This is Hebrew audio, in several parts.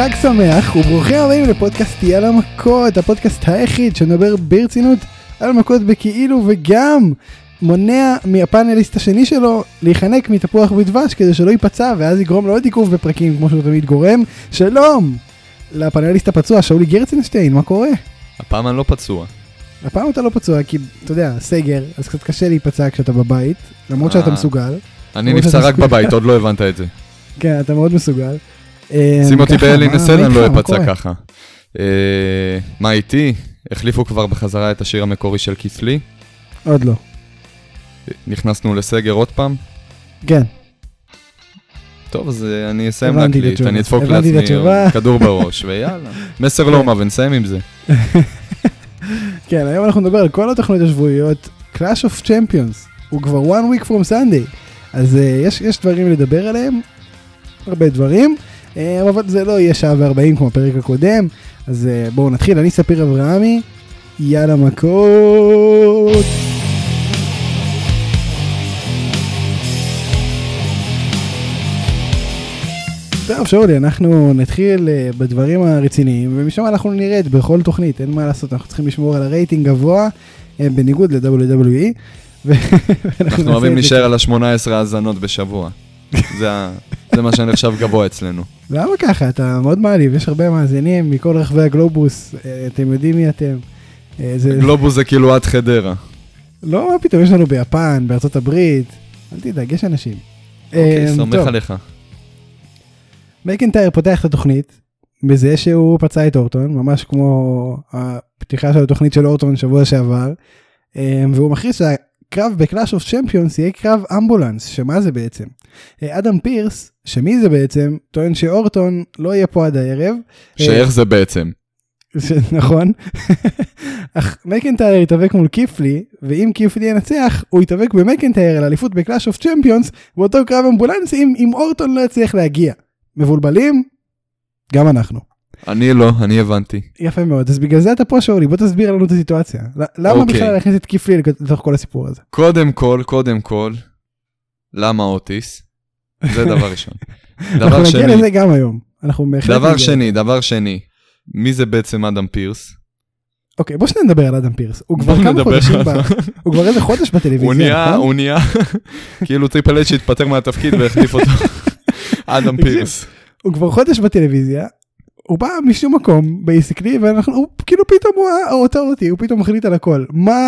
חג שמח וברוכים הבאים לפודקאסט יאללה מכות, הפודקאסט היחיד שמדבר ברצינות על מכות בכאילו וגם מונע מהפאנליסט השני שלו להיחנק מתפוח ודבש כדי שלא ייפצע ואז יגרום לעוד עיכוב בפרקים כמו שהוא תמיד גורם. שלום! לפאנליסט הפצוע שאולי גרצנשטיין, מה קורה? הפעם אני לא פצוע. הפעם אתה לא פצוע כי אתה יודע, סגר, אז קצת קשה להיפצע כשאתה בבית, למרות שאתה אה. מסוגל. אני נפצע רק. בבית, עוד לא הבנת את זה. כן, אתה מאוד מסוגל. שים אותי ככה, באלי מה- נסל, מה אני לא אפצע? ככה. אה, מה איתי? החליפו כבר בחזרה את השיר המקורי של כיסלי. עוד לא. נכנסנו לסגר עוד פעם. כן. טוב, אז אה, אני אסיים להקליט. אני אדפוק לעצמי. כדור בראש, ויאללה. מסר לא מה, ונסיים עם זה. כן, היום אנחנו נדבר על כל התוכניות השבועיות, Clash of Champions, הוא כבר one week from Sunday, אז uh, יש, יש דברים לדבר עליהם, הרבה דברים, אבל זה לא יהיה שעה ו-40 כמו הפרק הקודם, אז uh, בואו נתחיל, אני ספיר אברהמי, יאללה מכות. טוב שאולי אנחנו נתחיל אה, בדברים הרציניים ומשם אנחנו נרד בכל תוכנית אין מה לעשות אנחנו צריכים לשמור על הרייטינג גבוה אה, בניגוד ל-WWE. אנחנו אוהבים להישאר על ה-18 האזנות בשבוע. זה זה מה שנחשב גבוה אצלנו. למה ככה אתה מאוד מעליב יש הרבה מאזינים מכל רחבי הגלובוס אה, אתם יודעים מי אתם. אה, זה גלובוס זה כאילו עד חדרה. לא מה פתאום יש לנו ביפן בארצות הברית אל תדאג יש אנשים. אוקיי, אה, סומך. עליך. מקינטייר פותח את התוכנית בזה שהוא פצע את אורטון ממש כמו הפתיחה של התוכנית של אורטון שבוע שעבר אה, והוא מכריז שהקרב ב Clash of Champions יהיה קרב אמבולנס שמה זה בעצם. אה, אדם פירס שמי זה בעצם טוען שאורטון לא יהיה פה עד הערב. אה, שאיך זה בעצם. נכון. אך מקנטייר יתאבק מול קית' לי ואם קית' לי ינצח הוא יתאבק במקנטייר על אליפות ב Clash of Champions באותו קרב אמבולנסים אם אורטון לא יצליח להגיע. מבולבלים? גם אנחנו. אני לא, אני הבנתי. יפה מאוד אז בגלל זה אתה פה שאולי בוא תסביר לנו את הסיטואציה. למה אוקיי. בכלל להכניס את קית' לי לתוך כל הסיפור הזה? קודם כל, קודם כל, למה אוטיס? זה דבר ראשון. אנחנו דבר נגיע שני, לזה גם היום. אנחנו בהחלט דבר נגיע. שני, דבר שני, מי זה בעצם אדם פירס? אוקיי בוא שניה נדבר על אדם פירס. הוא כבר כמה חודשים. הוא כבר איזה חודש הוא בטלוויזיה. נהיה, נכון? הוא נהיה, כאילו טריפל אייץ' שהתפטר מהתפקיד והחליף אותו. אדם פירס. הוא כבר חודש בטלוויזיה, הוא בא משום מקום basically ואנחנו הוא, כאילו פתאום הוא ה authority הוא פתאום מחליט על הכל מה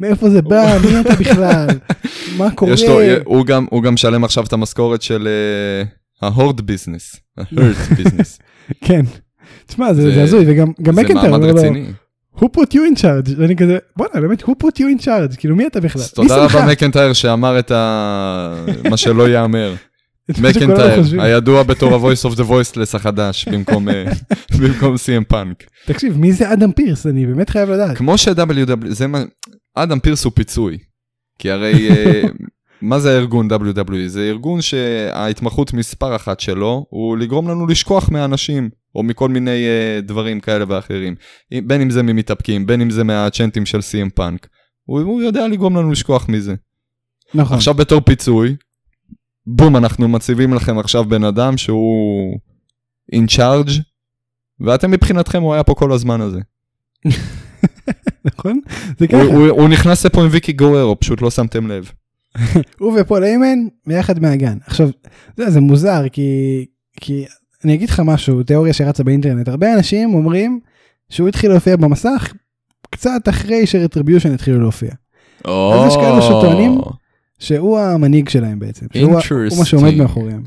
מאיפה זה בא מי אתה בכלל מה קורה יש לו, הוא גם, הוא גם משלם עכשיו את המשכורת של אה, ההורד ביזנס, ההרד ביזנס. כן. תשמע זה זה- זה הזוי וגם גם זה מקנטייר מעמד אומר לו רציני. who put you in charge ואני כזה בואנה באמת who put you in charge כאילו מי אתה בכלל תודה? רבה מקנטייר שאמר את ה... מה שלא ייאמר. מקנטייר. הידוע בתור ה-voice of the voiceless החדש, במקום אה, במקום CM פאנק. תקשיב מי זה אדם פירס אני באמת חייב לדעת כמו ש- WWE, זה מה... אדם פירס הוא פיצוי. כי הרי, אה, מה זה הארגון WWE? זה ארגון שההתמחות מספר אחת שלו הוא לגרום לנו לשכוח מהאנשים, או מכל מיני אה, דברים כאלה ואחרים. בין אם זה ממתאפקים, בין אם זה מהצ'אנטים של CM Punk. הוא יודע לגרום לנו לשכוח מזה. נכון עכשיו בתור פיצוי, בום, אנחנו מציבים לכם עכשיו בן אדם שהוא in charge, ואתם מבחינתכם, הוא היה פה כל הזמן הזה. נכון זה הוא, ככה הוא, הוא נכנס לפה עם ויקי גוארו, פשוט לא שמתם לב. הוא ופול איימן ביחד מהגן. עכשיו, זה, זה מוזר כי, כי אני אגיד לך משהו, תיאוריה שרצה באינטרנט, הרבה אנשים אומרים שהוא התחיל להופיע במסך קצת אחרי שרטריביושן התחילו להופיע. אז יש כאלו שטוענים שהוא המנהיג שלהם בעצם, שהוא הוא מה שעומד. מאחוריהם.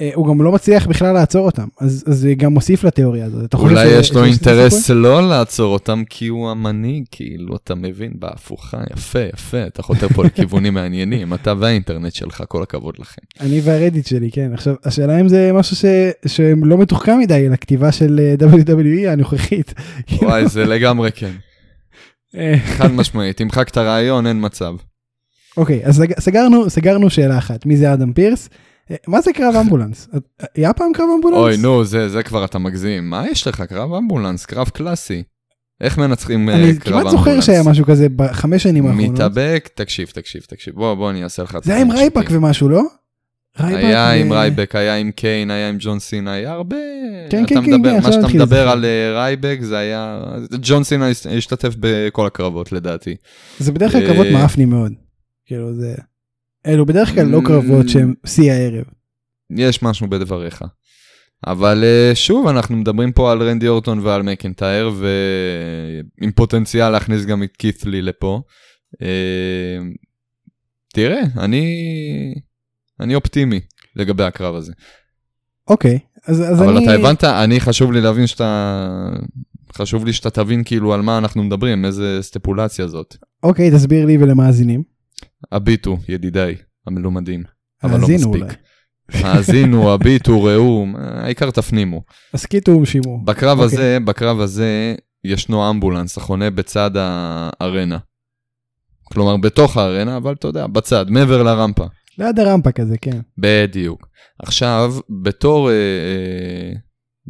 אה, הוא גם לא מצליח בכלל לעצור אותם, אז, זה גם מוסיף לתיאוריה הזאת. אולי ש- יש לו אינטרס? לא לעצור אותם כי הוא המנהיג, כאילו, אתה מבין, בהפוכה, יפה, יפה, אתה חותר פה לכיוונים מעניינים, אתה והאינטרנט שלך, כל הכבוד לכם. אני והרדיט שלי, כן. עכשיו, השאלה אם זה משהו ש... שלא מתוחכם מדי לכתיבה של אה, WWE הנוכחית. וואי, זה לגמרי כן. אה, חד משמעית, תמחק את הרעיון, אין מצב. אוקיי, אז סג- סגרנו, סגרנו שאלה אחת, מי זה אדם פירס? אה, מה זה קרב אמבולנס? היה פעם קרב אמבולנס? אוי, נו, זה, זה כבר אתה מגזים. מה יש לך? קרב אמבולנס, קרב קלאסי. איך מנצחים אה, אני קרב כמעט אמבולנס? זוכר שהיה משהו כזה בחמש שנים האחרונות. מתאבק, תקשיב, תקשיב, תקשיב. בוא, בוא אני אעשה לך את זה היה עם רייבק. ומשהו, לא? היה עם רייבק, היה עם קיין, היה עם ג'ון סינה, היה הרבה... כן, כן, כן, כן, מה שאתה מדבר. על אה, רייבק זה היה... ג'ון סינה הש- השתתף בכל הקרבות לדעתי. זה בדרך כלל קרבות מאפנים מאוד. כאילו זה... אלו בדרך כלל לא Mm. קרבות שהם שיא הערב. יש משהו בדבריך. אבל אה, שוב, אנחנו מדברים פה על רנדי אורטון ועל מקנטייר, ועם פוטנציאל להכניס גם את קית'לי לפה. אה, תראה, אני... אני אופטימי לגבי הקרב הזה. אוקיי, אז אז אבל אני... אתה הבנת, אני חשוב לי להבין שאתה... חשוב לי שאתה תבין כאילו על מה אנחנו מדברים, איזה סטפולציה זאת. אוקיי, תסביר לי ולמאזינים. הביטו, ידידיי, המלומדים. אבל לא מספיק. אולי. האזינו, הביטו, ראו, העיקר תפנימו. הסכיתו ומשימו. בקרב אוקיי. הזה, בקרב הזה, ישנו אמבולנס החונה בצד הארנה. כלומר, בתוך הארנה, אבל אתה יודע, בצד, מעבר לרמפה. ליד הרמפה כזה, כן. בדיוק. עכשיו, בתור, אה, אה,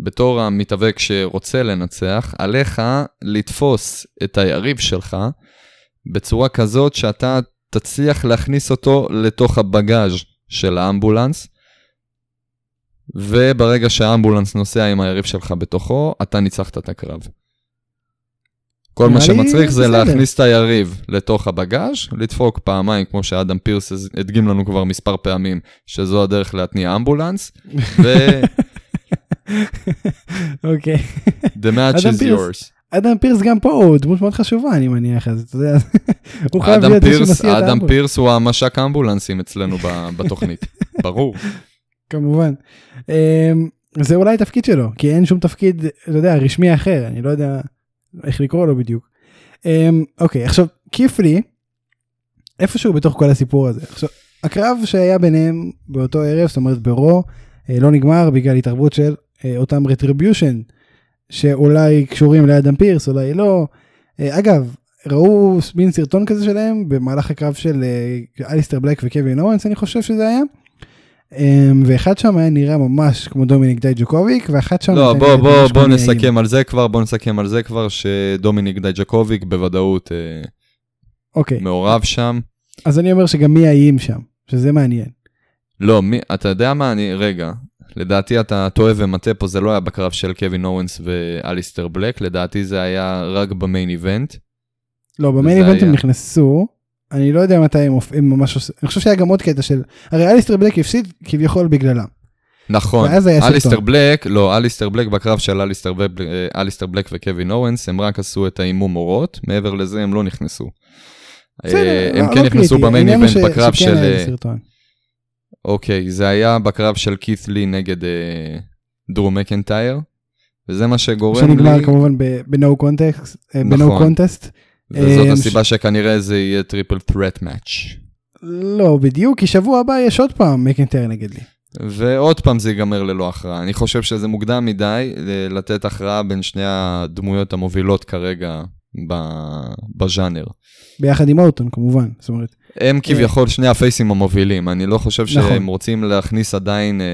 בתור המתאבק שרוצה לנצח, עליך לתפוס את היריב שלך בצורה כזאת שאתה תצליח להכניס אותו לתוך הבגאז' של האמבולנס, וברגע שהאמבולנס נוסע עם היריב שלך בתוכו, אתה ניצחת את הקרב. כל מה שמצריך זה בסדר. להכניס את היריב לתוך הבגאז', לדפוק פעמיים, כמו שאדם פירס הדגים לנו כבר מספר פעמים, שזו הדרך להתניע אמבולנס, ו- אוקיי. the match is yours. אדם פירס גם פה הוא דמות מאוד חשובה, אני מניח, אז אתה יודע, הוא חייב אדם להיות זה שמסיע את אדם האמבולנס. פירס הוא המש"ק האמבולנסים אצלנו בתוכנית, ברור. כמובן. אמ, זה אולי התפקיד שלו, כי אין שום תפקיד, אתה יודע, רשמי אחר, אני לא יודע איך לקרוא לו בדיוק. אמ, אוקיי, עכשיו, כיפלי, איפשהו בתוך כל הסיפור הזה. עכשיו, הקרב שהיה ביניהם באותו ערב, זאת אומרת ברו, אה, לא נגמר בגלל התערבות של אה, אותם רטריביושן, שאולי קשורים לאדם פירס, אולי לא. אה, אגב, ראו מין סרטון כזה שלהם במהלך הקרב של אה, אליסטר בלק וקווין אורנס, אני חושב שזה היה. אמ, ואחד שם היה נראה ממש כמו דומיניק דייקוביץ', ואחד שם... לא, בוא, בוא, בוא נסכם על זה כבר, בוא נסכם על זה כבר, שדומיניק דייקוביץ' בוודאות אה, אוקיי, מעורב שם. אז אני אומר שגם מי האיים שם, שזה מעניין. לא, מי, אתה יודע מה, אני, רגע, לדעתי אתה טועה ומטעה פה, זה לא היה בקרב של קווין אוונס ואליסטר בלק, לדעתי זה היה רק ב main event. לא, ב main event הם היה. נכנסו, אני לא יודע מתי הם מופיעים ממש עושים, אני חושב שהיה גם עוד קטע של, הרי אליסטר בלק הפסיד כביכול בגללם. נכון. אליסטר בלק, לא, אליסטר בלק בקרב של אליסטר, ובלק, אה, אליסטר בלק וקווין אוונס, הם רק עשו את העמעום אורות, מעבר לזה הם לא נכנסו. בסדר, אה, לא- הם לא כן נכנסו קריטי, ב main event ש- בקרב שכן של... היה אה, סרטון. אוקיי, זה היה בקרב של קית' לי נגד אה, דרו מקנטייר, וזה מה שגורם לי... שנגמר כמובן ב-no context, אה, ב-no נכון. contest. וזאת אה, הסיבה שכנראה זה יהיה triple threat match. לא בדיוק, כי שבוע הבא יש עוד פעם מקנטייר נגד לי. ועוד פעם זה ייגמר ללא הכרעה. אני חושב שזה מוקדם מדי אה, לתת הכרעה בין שני הדמויות המובילות כרגע בז'אנר. ביחד עם אורטון כמובן, זאת אומרת. הם כביכול שני ה faces ים המובילים, אני לא חושב נכון. שהם רוצים להכניס עדיין אה,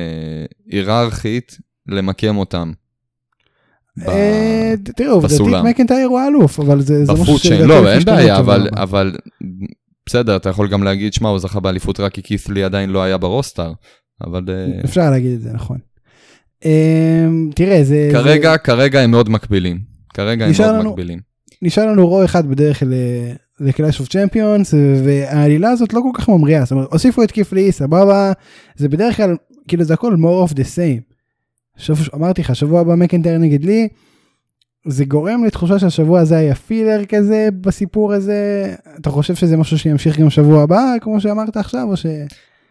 היררכית, למקם אותם. ב- אה, תראה, עובדתית. מקנטייר הוא האלוף, אבל זה משהו ב food chain, שלדעתי לא, אין בעיה, אבל. אבל בסדר, אתה יכול גם להגיד, שמע, הוא זכה באליפות רק כי קית' לי עדיין לא היה ב roster, אבל אה, אפשר להגיד את זה, נכון. תראה, זה... כרגע, כרגע הם מאוד מקבילים. כרגע הם מאוד מקבילים. נשאר לנו רו אחד בדרך לקלאש אוף צ'מפיונס, והעלילה הזאת לא כל כך ממריאה, זאת אומרת, הוסיפו את קית' לי, סבבה, זה בדרך כלל, כאילו זה הכל more of the same. שוב, אמרתי לך, שבוע הבא מקנטייר נגד לי, זה גורם לתחושה שהשבוע הזה היה פילר כזה בסיפור הזה, אתה חושב שזה משהו שימשיך גם שבוע הבא, כמו שאמרת עכשיו, או ש...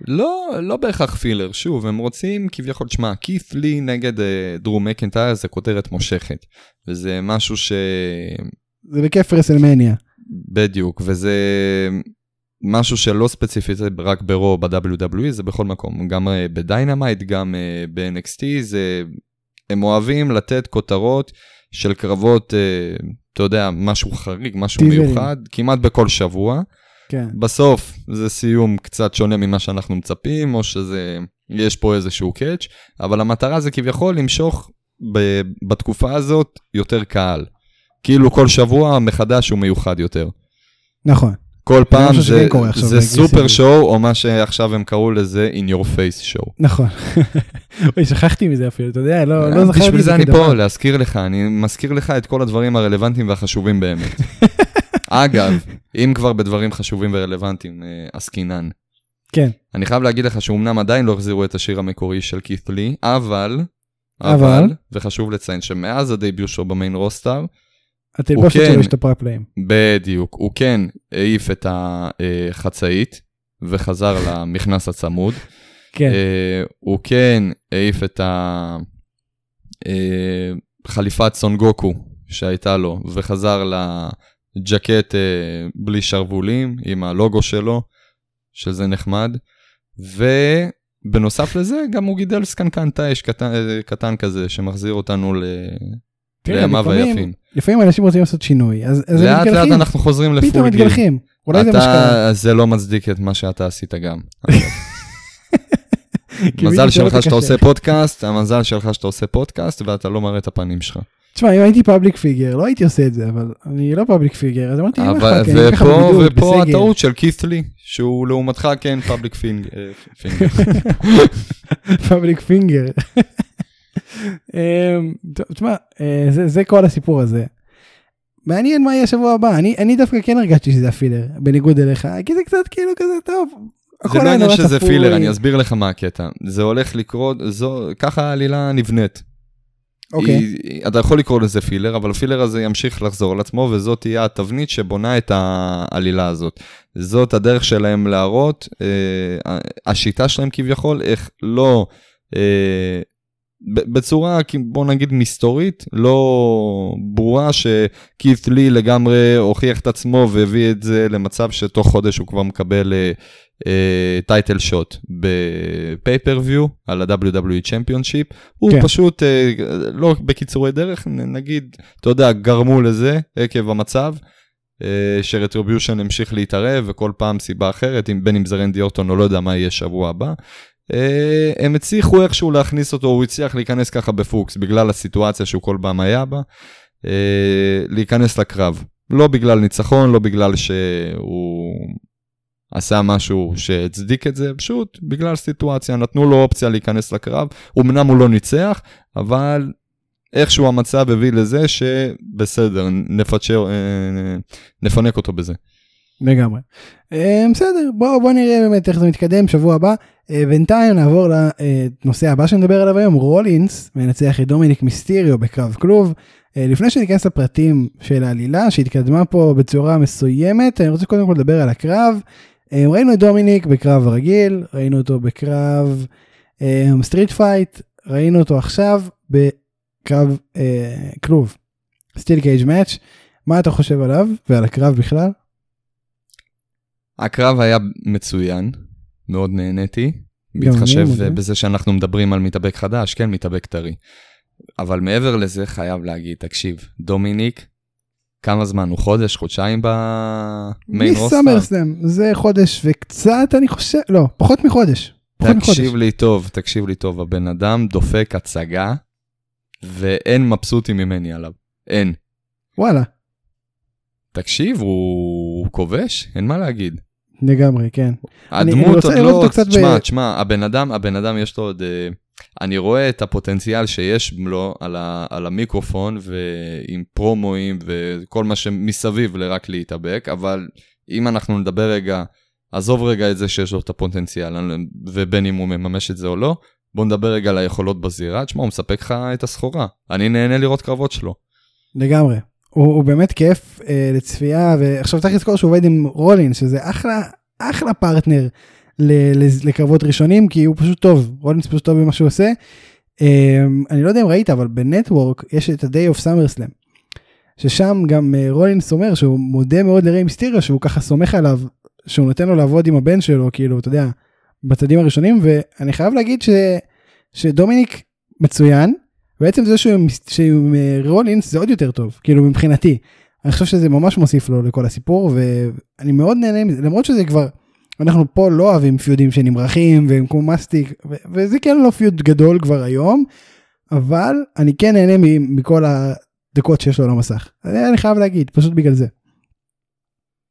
לא, לא בהכרח פילר, שוב, הם רוצים כביכול, שמע, כית' לי נגד אה, דרו מקנטייר זה כותרת מושכת. וזה משהו ש... זה בכיף רסלמניה. בדיוק, וזה משהו שלא ספציפית רק ברו ב-WWE, זה בכל מקום, גם אה, בדיינמייט, גם אה, ב-NXT, זה... הם אוהבים לתת כותרות של קרבות, אה, אתה יודע, משהו חריג, משהו teasers. מיוחד, כמעט בכל שבוע. כן. בסוף זה סיום קצת שונה ממה שאנחנו מצפים, או שזה, יש פה איזשהו catch, אבל המטרה זה כביכול למשוך ב, בתקופה הזאת יותר קהל. כאילו כל שבוע מחדש הוא מיוחד יותר. נכון. כל פעם משהו זה, זה באגרסיביות. סופר שואו, או מה שעכשיו הם קראו לזה in your face show. נכון. אוי, שכחתי מזה אפילו, אתה יודע, לא לא זכרתי אה, בשביל זה אני. פה, להזכיר לך, אני מזכיר לך את כל הדברים הרלוונטיים והחשובים באמת. אגב, אם כבר בדברים חשובים ורלוונטיים אה, עסקינן, כן, אני חייב להגיד לך שאומנם עדיין לא החזירו את השיר המקורי של כית לי, אבל, אבל? אבל, וחשוב לציין שמאז הדייביוט שלו במיין רוסטאר, התלבושת כן. שלו השתפרה פלאים. בדיוק, הוא כן העיף את החצאית וחזר למכנס הצמוד. כן, אה, הוא כן העיף את החליפת סונגוקו שהייתה לו וחזר לג'קט אה, בלי שרוולים עם הלוגו שלו, שזה נחמד. ובנוסף לזה גם הוא גידל סקנקן תאש קטן, אה, קטן כזה שמחזיר אותנו ל... תראה, לימיו היפים. לפעמים אנשים רוצים לעשות שינוי, אז אז הם לאט לאט מתגלחים, אנחנו חוזרים פתאום לפול גיל. מתגלחים. אולי זה מה שקרה. זה לא מצדיק את מה שאתה עשית גם. מזל שלך יותר שאתה. עושה פודקאסט, המזל שלך שאתה עושה פודקאסט ואתה לא מראה את הפנים שלך. תשמע, אם הייתי פאבליק פיגר, לא הייתי עושה את זה, אבל אני לא פאבליק פיגר, אז אמרתי, אין לך, כי אני ככה ופה, בבידוד, ופה בסגר. הטעות של קית' לי, שהוא לעומתך כן public figure. public figure. אמ, תשמע, אה, זה- זה כל הסיפור הזה. מעניין מה יהיה השבוע הבא, אני אני דווקא כן הרגשתי שזה ה filler, בניגוד אליך, כי זה קצת כאילו כזה טוב. זה לא עניין שזה צפוי. filler, אני אסביר לך מה הקטע. זה הולך לקרות, זו, ככה העלילה נבנית. אוקיי, היא- אתה יכול לקרוא לזה filler, אבל ה filler הזה ימשיך לחזור על עצמו, וזאת תהיה התבנית שבונה את העלילה הזאת. זאת הדרך שלהם להראות, אה, השיטה שלהם כביכול, איך לא, אה, בצורה, בוא נגיד מסתורית, לא ברורה, שכית לי לגמרי הוכיח את עצמו והביא את זה למצב שתוך חודש הוא כבר מקבל טייטל שוט בפייפריוויו על ה-WWE Championship. הוא כן. פשוט, אה, לא בקיצורי דרך, נגיד, אתה יודע, גרמו לזה עקב המצב. אה, שרטריביושן המשיך להתערב וכל פעם סיבה אחרת, אם, בין אם זה רנדי אורטון או לא יודע מה יהיה שבוע הבא. אה, הם הצליחו איכשהו להכניס אותו, הוא הצליח להיכנס ככה בפוקס בגלל הסיטואציה שהוא כל פעם היה בה, אה, להיכנס לקרב. לא בגלל ניצחון, לא בגלל שהוא עשה משהו שהצדיק את זה, פשוט בגלל סיטואציה, נתנו לו אופציה להיכנס לקרב. אמנם הוא לא ניצח, אבל איכשהו המצב הביא לזה שבסדר, נפצ'ר, אה, נפנק אותו בזה. לגמרי. אה, בסדר, בוא בוא נראה באמת איך זה מתקדם שבוע הבא. אה, בינתיים נעבור לנושא הבא שנדבר עליו היום, רולינס מנצח את דומיניק מיסטיריו בקרב כלוב. אה, לפני שניכנס לפרטים של העלילה שהתקדמה פה בצורה מסוימת, אני רוצה קודם כל לדבר על הקרב. אה, ראינו את דומיניק בקרב רגיל, ראינו אותו בקרב street fight, ראינו אותו עכשיו בקרב כלוב. steel cage match, מה אתה חושב עליו ועל הקרב בכלל? הקרב היה מצוין, מאוד נהניתי, בהתחשב. בזה שאנחנו מדברים על מתאבק חדש, כן, מתאבק טרי. אבל מעבר לזה חייב להגיד, תקשיב, דומיניק, כמה זמן הוא חודש, חודשיים ב main roster? מסאמרסלאם זה חודש וקצת אני חושב לא פחות מחודש. פחות מחודש. תקשיב לי טוב, תקשיב לי טוב, הבן אדם דופק הצגה, ואין מבסוטים ממני עליו, אין. וואלה תקשיב, הוא, הוא כובש, אין מה להגיד. לגמרי כן. אני הדמות עוד לא, תשמע, תשמע, הבן אדם, הבן אדם יש לו עוד, אה, אני רואה את הפוטנציאל שיש לו על, ה, על המיקרופון ועם פרומואים וכל מה שמסביב לרק להתאבק, אבל אם אנחנו נדבר רגע, עזוב רגע את זה שיש לו את הפוטנציאל, ובין אם הוא מממש את זה או לא, בוא נדבר רגע על היכולות בזירה, תשמע, הוא מספק לך את הסחורה. אני נהנה לראות קרבות שלו. לגמרי. הוא, הוא באמת כיף אה, לצפייה ועכשיו צריך לזכור שהוא עובד עם רולינס שזה אחלה אחלה פרטנר ל, ל, לקרבות ראשונים כי הוא פשוט טוב רולינס פשוט טוב במה שהוא עושה. אה, אני לא יודע אם ראית אבל בנטוורק יש את ה-day of SummerSlam. ששם גם אה, רולינס אומר שהוא מודה מאוד לריי מיסטיריו שהוא ככה סומך עליו שהוא נותן לו לעבוד עם הבן שלו כאילו אתה יודע בצעדים הראשונים ואני חייב להגיד ש, שדומיניק מצוין בעצם זה שהוא עם- אה, רולינס זה עוד יותר טוב כאילו מבחינתי. אני חושב שזה ממש מוסיף לו לכל הסיפור ואני מאוד נהנה מזה למרות שזה כבר אנחנו פה לא אוהבים פיודים שנמרחים והם כמו מסטיק וזה כן לא פיוד גדול כבר היום אבל אני כן נהנה מכל הדקות שיש לו על המסך אני חייב להגיד פשוט בגלל זה.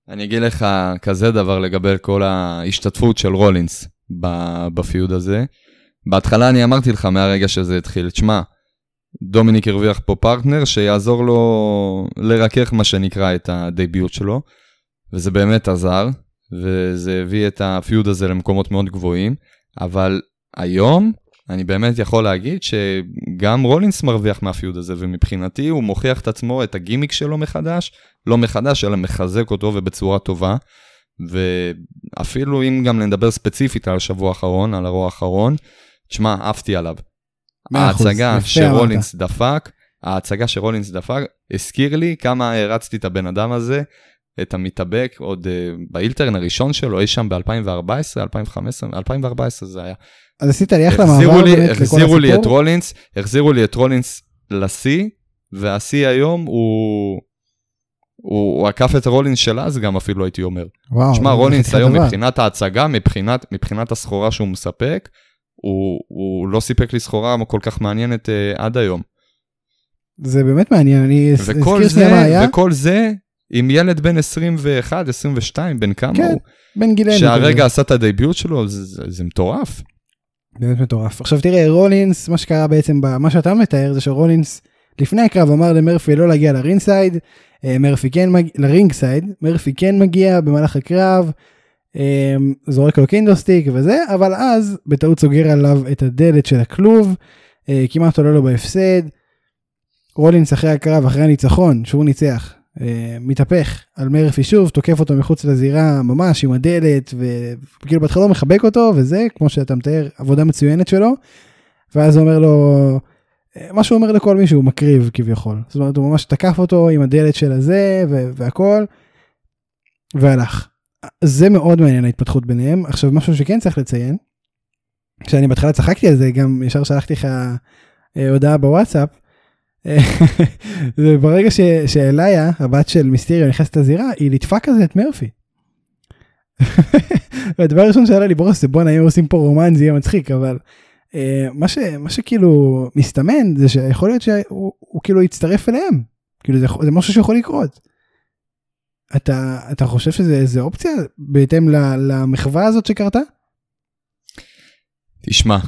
אני אגיד לך כזה דבר לגבי כל ההשתתפות של רולינס ב feud הזה. בהתחלה אני אמרתי לך מהרגע שזה התחיל, תשמע, דומיניק הרוויח פה פרטנר שיעזור לו לרכך מה שנקרא את ה debut שלו, וזה באמת עזר, וזה הביא את ה feud הזה למקומות מאוד גבוהים, אבל היום אני באמת יכול להגיד שגם רולינס מרוויח מהפיוד הזה, ומבחינתי הוא מוכיח את עצמו, את הגימיק שלו מחדש, לא מחדש, אלא מחזק אותו ובצורה טובה. ואפילו אם גם נדבר ספציפית על השבוע האחרון, על הרוע האחרון, תשמע, עפתי עליו. ההצגה שרולינס דפק, ההצגה שרולינס דפק, הזכיר לי כמה הרצתי את הבן אדם הזה, את המתאבק, עוד uh, באילטרן הראשון שלו, אי שם ב-2014, 2015, 2014 זה היה. אז עשית לי אחלה מעבר באמת לכל הסיפור. החזירו לי את רולינס, החזירו לי את רולינס לשיא, והשיא היום הוא... הוא, הוא עקף את רולינס של אז גם אפילו הייתי אומר. וואו. שמע, רולינס היום דבר. מבחינת ההצגה, מבחינת, מבחינת הסחורה שהוא מספק, הוא, הוא לא סיפק לי סחורה כל כך מעניינת uh, עד היום. זה באמת מעניין, אני אזכיר שנייה מה היה. וכל זה עם ילד בן 21, 22, בן כמה כן, הוא? בן גילנו. שהרגע עשה את ה debut שלו, זה, זה, זה מטורף. באמת מטורף. עכשיו תראה, רולינס, מה שקרה בעצם, מה שאתה מתאר זה שרולינס לפני הקרב אמר למרפי לא להגיע ל ringside, אה, מרפי כן מגיע, ל ringside, מרפי כן מגיע במהלך הקרב, זורק לו kendo stick וזה, אבל אז בטעות סוגר עליו את הדלת של הכלוב, אה, כמעט עולה לו בהפסד. רולינס אחרי הקרב, אחרי הניצחון, שהוא ניצח, מתהפך על מרפי שוב, תוקף אותו מחוץ לזירה ממש עם הדלת, וכאילו בהתחלה הוא מחבק אותו וזה, כמו שאתה מתאר, עבודה מצוינת שלו, ואז הוא אומר לו, מה שהוא אומר לכל מי שהוא מקריב כביכול. זאת אומרת, הוא ממש תקף אותו עם הדלת של הזה והכל, והלך. זה מאוד מעניין ההתפתחות ביניהם. עכשיו, משהו שכן צריך לציין, כשאני בהתחלה צחקתי על זה, גם ישר שלחתי לך אה, הודעה בוואטסאפ, ברגע שאליה, הבת של מיסטריו נכנסת לזירה, היא ליטפה כזה את מרפי. והדבר הראשון שעלה לי בראש זה בואנה, אם עושים פה רומן זה יהיה מצחיק, אבל אה, מה, ש, מה שכאילו מסתמן זה שיכול להיות שהוא כאילו יצטרף אליהם. כאילו זה, זה משהו שיכול לקרות. אתה, אתה חושב שזה איזה אופציה בהתאם למחווה הזאת שקרתה? תשמע,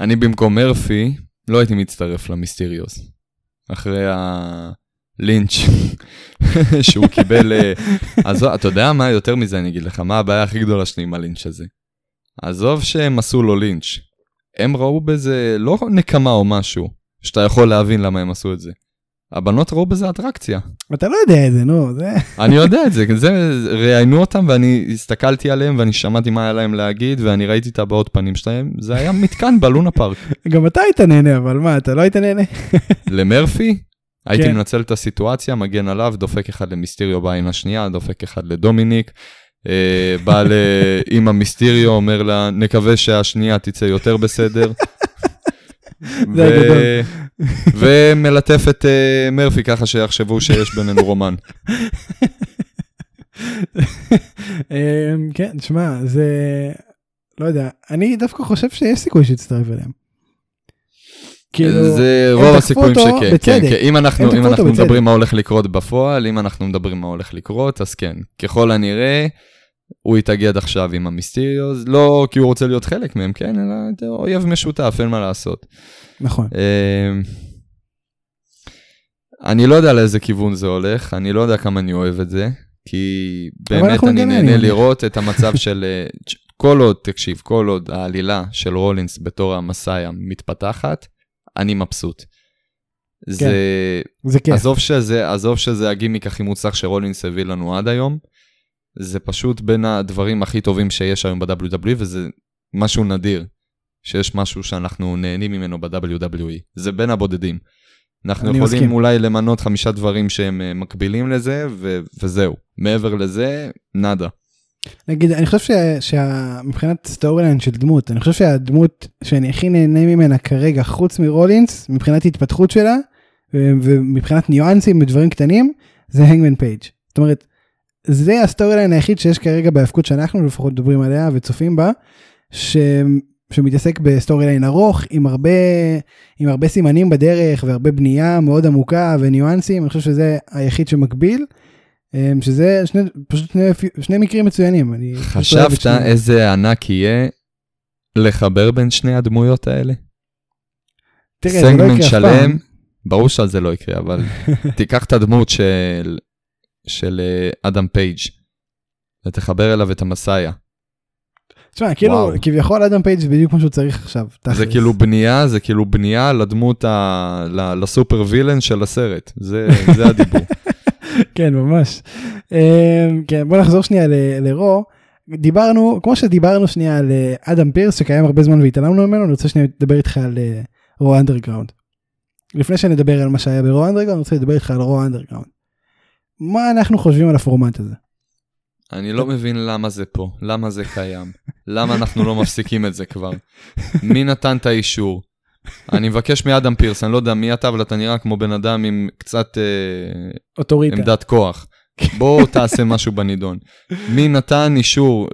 אני במקום מרפי לא הייתי מצטרף למיסטיריוס. אחרי הלינץ' שהוא קיבל... אה, אז אתה יודע מה יותר מזה אני אגיד לך, מה הבעיה הכי גדולה שלי עם הלינץ' הזה? עזוב שהם עשו לו לינץ', הם ראו בזה לא נקמה או משהו, שאתה יכול להבין למה הם עשו את זה. הבנות ראו בזה אטרקציה. אתה לא יודע את זה, נו, זה... אני יודע את זה, זה, ראיינו אותם ואני הסתכלתי עליהם ואני שמעתי מה היה להם להגיד ואני ראיתי את הבעות פנים שלהם, זה היה מתקן בלונה פארק. גם אתה היית נהנה, אבל מה, אתה לא היית נהנה? למרפי? הייתי כן. מנצל את הסיטואציה, מגן עליו, דופק אחד למיסטריו בעין השנייה, דופק אחד לדומיניק, אה, בא לאימא מיסטיריו, אומר לה, נקווה שהשנייה תצא יותר בסדר. ומלטף את אה, מרפי ככה שיחשבו שיש בינינו רומן. אמ, כן, תשמע, זה... לא יודע, אני דווקא חושב שיש סיכוי שיצטרף אליהם. כאילו, זה רוב הסיכויים שכן, כן, כן, אם אנחנו, אם אנחנו מדברים מה הולך לקרות בפועל, אם אנחנו מדברים מה הולך לקרות, אז כן, ככל הנראה, הוא התאגד עכשיו עם המיסטיריוס, לא כי הוא רוצה להיות חלק מהם, כן, אלא אויב משותף, אין מה לעשות. נכון. אמ, אני לא יודע לאיזה כיוון זה הולך, אני לא יודע כמה אני אוהב את זה, כי באמת אני נהנה לראות את המצב של... אה, כל עוד, תקשיב, כל עוד העלילה של רולינס בתור המסאיה מתפתחת, אני מבסוט. כן, זה, זה כיף. עזוב שזה, עזוב שזה הגימיק הכי מוצלח שרולינס הביא לנו עד היום, זה פשוט בין הדברים הכי טובים שיש היום ב-WWE, וזה משהו נדיר, שיש משהו שאנחנו נהנים ממנו ב-WWE. זה בין הבודדים. אנחנו יכולים מסכים. אולי למנות חמישה דברים שהם אה, מקבילים לזה, ו- וזהו. מעבר לזה, נאדה. נגיד, אני חושב שמבחינת storyline של דמות, אני חושב שהדמות שאני הכי נהנה ממנה כרגע, חוץ מרולינס, מבחינת התפתחות שלה, ומבחינת ניואנסים ודברים קטנים, זה הנגמן פייג'. זאת אומרת, זה ה storyline היחיד שיש כרגע בהאבקות שאנחנו לפחות מדברים עליה וצופים בה, ש... שמתעסק ב storyline ארוך עם הרבה, עם הרבה סימנים בדרך והרבה בנייה מאוד עמוקה וניואנסים, אני חושב שזה היחיד שמקביל. אה, שזה שני, פשוט שני, שני מקרים מצוינים. אני חשבת. איזה ענק יהיה לחבר בין שני הדמויות האלה? תראה, זה לא יקרה אף פעם. ברור שזה לא יקרה, אבל תיקח את הדמות של, של אה, אדם פייג' ותחבר אליו את ה Messiah. תשמע, כאילו, וואו. כביכול אדם פייג' זה בדיוק כמו שהוא צריך עכשיו. זה תכלס. כאילו בנייה, זה כאילו בנייה לדמות, ה... ל super villain של הסרט. זה, זה הדיבור. כן, ממש. אמ, כן, בוא נחזור שנייה ל Raw. דיברנו, כמו שדיברנו שנייה על אה, אדם פירס שקיים הרבה זמן והתעלמנו ממנו, אני רוצה שנייה לדבר איתך על אה, Raw Underground. לפני שנדבר על מה שהיה ב Raw Underground, אני רוצה לדבר איתך על Raw Underground. מה אנחנו חושבים על הפורמט הזה? אני לא מבין למה זה פה, למה זה קיים, למה אנחנו לא מפסיקים את זה כבר. מי נתן את האישור? אני מבקש מאדם פירס, אני לא יודע מי אתה, אבל אתה נראה כמו בן אדם עם קצת אה, אוטוריטה. עמדת כוח. בוא תעשה משהו בנידון. מי נתן אישור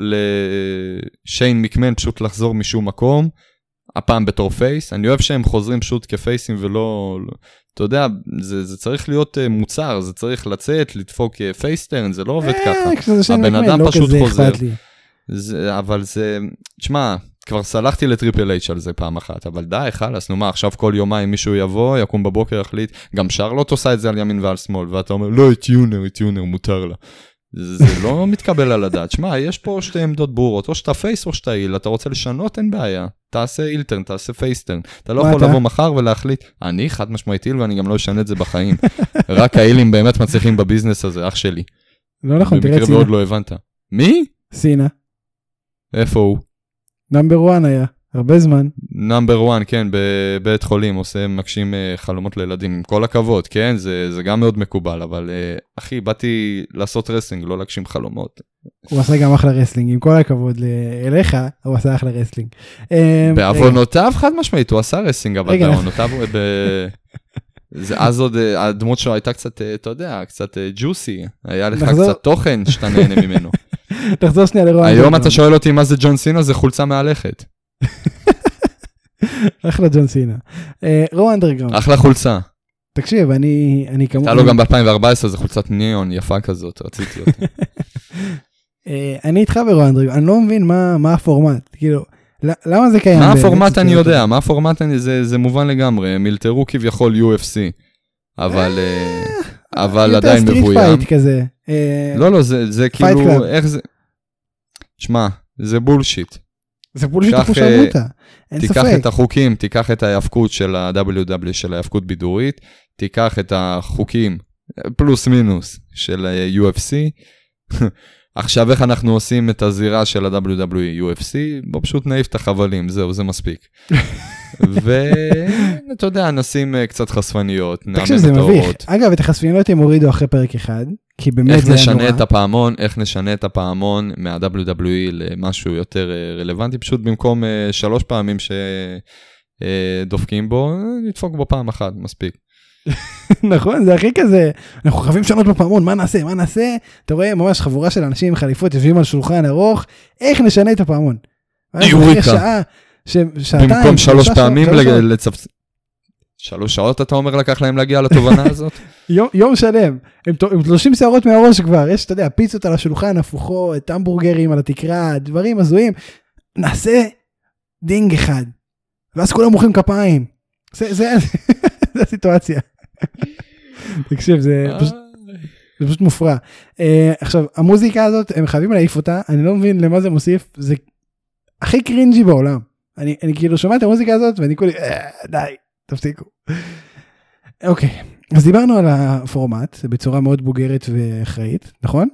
לשיין מקמן פשוט לחזור משום מקום, הפעם בתור face? אני אוהב שהם חוזרים פשוט כפייסים ולא... לא- אתה יודע, זה, זה צריך להיות אה, מוצר, זה צריך לצאת, לדפוק face turn, זה לא עובד ככה. אה, שיין הבן אדם לא פשוט חוזר. זה, אבל זה, תשמע, כבר סלחתי לטריפל אייץ' על זה פעם אחת, אבל די, חלאס, נו מה, עכשיו כל יומיים מישהו יבוא, יקום בבוקר, יחליט, גם שרלוט עושה את זה על ימין ועל שמאל, ואתה אומר, לא, היא tweener, היא tweener, מותר לה. זה לא מתקבל על הדעת. שמע, יש פה שתי עמדות ברורות, או שאתה face או שאתה heel, אתה רוצה לשנות, אין בעיה. תעשה heel turn, תעשה face turn. אתה לא יכול אתה? לבוא מחר ולהחליט, אני חד משמעית heel ואני גם לא אשנה את זה בחיים. רק האילים באמת מצליחים בביזנס הזה, אח שלי. לא נכון, תראה את במקרה סינה. ועוד לא הבנת. מי? סינה. איפה הוא? number 1 היה, הרבה זמן. number 1, כן, בבית חולים, עושה, מגשים אה, חלומות לילדים, עם כל הכבוד, כן, זה, זה גם מאוד מקובל, אבל אה, אחי, באתי לעשות wrestling, לא להגשים חלומות. הוא עשה גם אחלה wrestling, עם כל הכבוד אליך, הוא עשה אחלה wrestling. רגע, בעוונותיו חד משמעית, הוא עשה wrestling, אבל רגע. בעוונותיו ב... זה, אז עוד אה, הדמות שלו הייתה קצת, אתה יודע, קצת ג'וסי, היה לך נחזור- קצת תוכן שאתה נהנה ממנו. תחזור שנייה ל Raw. היום. אתה שואל אותי מה זה ג'ון סינה, זה חולצה מהלכת. אחלה ג'ון סינה. אה, Raw Underground, אחלה חולצה. תקשיב, אני אני כמובן... הייתה לו גם ב-2014, זו חולצת ניאון יפה כזאת, רציתי אותה. אה, אני איתך ב Raw Underground, אני לא מבין מה מה הפורמט, כאילו, למה זה קיים? מה? הפורמט אני זה יודע, מה הפורמט אני, זה, זה מובן לגמרי, הם אלתרו כביכול UFC, אבל, אה, אבל יותר עדיין street מבוים. fight כזה. לא, לא, זה, זה כאילו. איך זה, שמע, זה bullshit. זה אחוז אה, שרמוטה, אין תיקח ספק. את החוקים, תיקח את ההיאבקות של ה-WW, של ההיאבקות בידורית, תיקח את החוקים, פלוס מינוס, של ה-UFC. עכשיו איך אנחנו עושים את הזירה של ה-WWE UFC? בוא פשוט נעיף את החבלים, זהו, זה מספיק. ואתה יודע, נשים אה, קצת חשפניות, תקשיב, נאמן זה את מביך. האורות. אגב, את החשפניות הם הורידו אחרי פרק אחד, כי באמת איך זה נשנה נורא. את הפעמון, איך נשנה את הפעמון מה-WWE למשהו יותר אה, רלוונטי, פשוט במקום אה, שלוש פעמים שדופקים בו, אה, נדפוק בו פעם אחת, מספיק. נכון, זה הכי כזה, אנחנו חייבים לשנות בפעמון, מה נעשה, מה נעשה? אתה רואה ממש חבורה של אנשים עם חליפות יושבים על שולחן ארוך, איך נשנה את הפעמון? יוריקה. שעה, ש- שעתיים, במקום שלוש פעמים לצפצף. שלוש שעות אתה אומר לקח להם להגיע לתובנה הזאת? יום- יום שלם, הם הם תלושים שערות מהראש כבר, יש, אתה יודע, פיצות על השולחן, הפוכות, המבורגרים על התקרה, דברים הזויים, נעשה דינג אחד, ואז כולם מוחאים כפיים. זה, זה, זה הסיטואציה. תקשיב, זה פשוט זה פשוט מופרע. אה, עכשיו, המוזיקה הזאת, הם חייבים להעיף אותה, אני לא מבין למה זה מוסיף, זה הכי cringy בעולם. אני, אני כאילו שומע את המוזיקה הזאת ואני כולי, "אה, די, תפסיקו. אוקיי, אז דיברנו על הפורמט בצורה מאוד בוגרת ואחראית, נכון?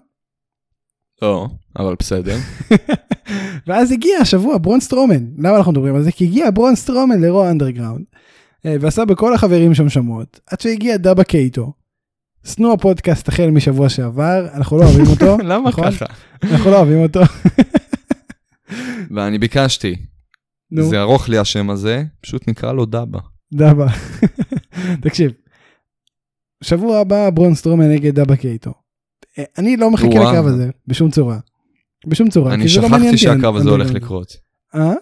לא, אבל בסדר. ואז הגיע השבוע ברון סטרומן, למה אנחנו מדברים על זה? כי הגיע ברון סטרומן ל Raw Underground, אה, ועשה בכל החברים שם שמות, עד שהגיע דאבה קייטו. שנוא הפודקאסט החל משבוע שעבר, אנחנו לא אוהבים אותו, למה נכון? ככה? אנחנו לא אוהבים אותו. ואני ביקשתי, זה ארוך לי השם הזה, פשוט נקרא לו דאבה. דאבה. תקשיב, שבוע הבא ברון סטרומן נגד דאבה קייטו. אה, אני לא מחכה. לקרב הזה, בשום צורה. בשום צורה. אני לא שכחתי שהקרב הזה הולך אנדרגראונד. לקרות. אה?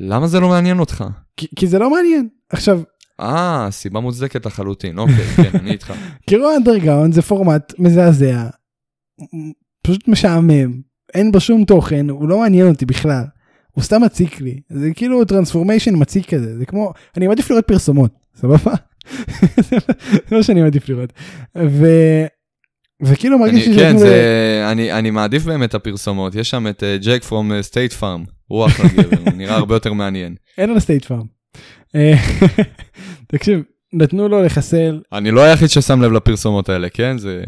למה זה לא מעניין אותך? כי- כי זה לא מעניין. עכשיו, אה, סיבה מוצדקת לחלוטין, אוקיי, כן, אני איתך. כי Raw Underground זה פורמט מזעזע, פשוט משעמם, אין בו שום תוכן, הוא לא מעניין אותי בכלל. הוא סתם מציק לי, זה כאילו transformation מציק כזה, זה כמו, אני מעדיף לראות פרסומות, סבבה? זה מה שאני מעדיף לראות. ו... וכאילו מרגיש אני, לי כן, זה, אני, אני מעדיף באמת את הפרסומות, יש שם את Jake from State Farm, הוא אחלה גבר, נראה הרבה יותר מעניין. אין על State Farm. אה, תקשיב, נתנו לו לחסל, אני לא היחיד ששם לב לפרסומות האלה, כן? זה...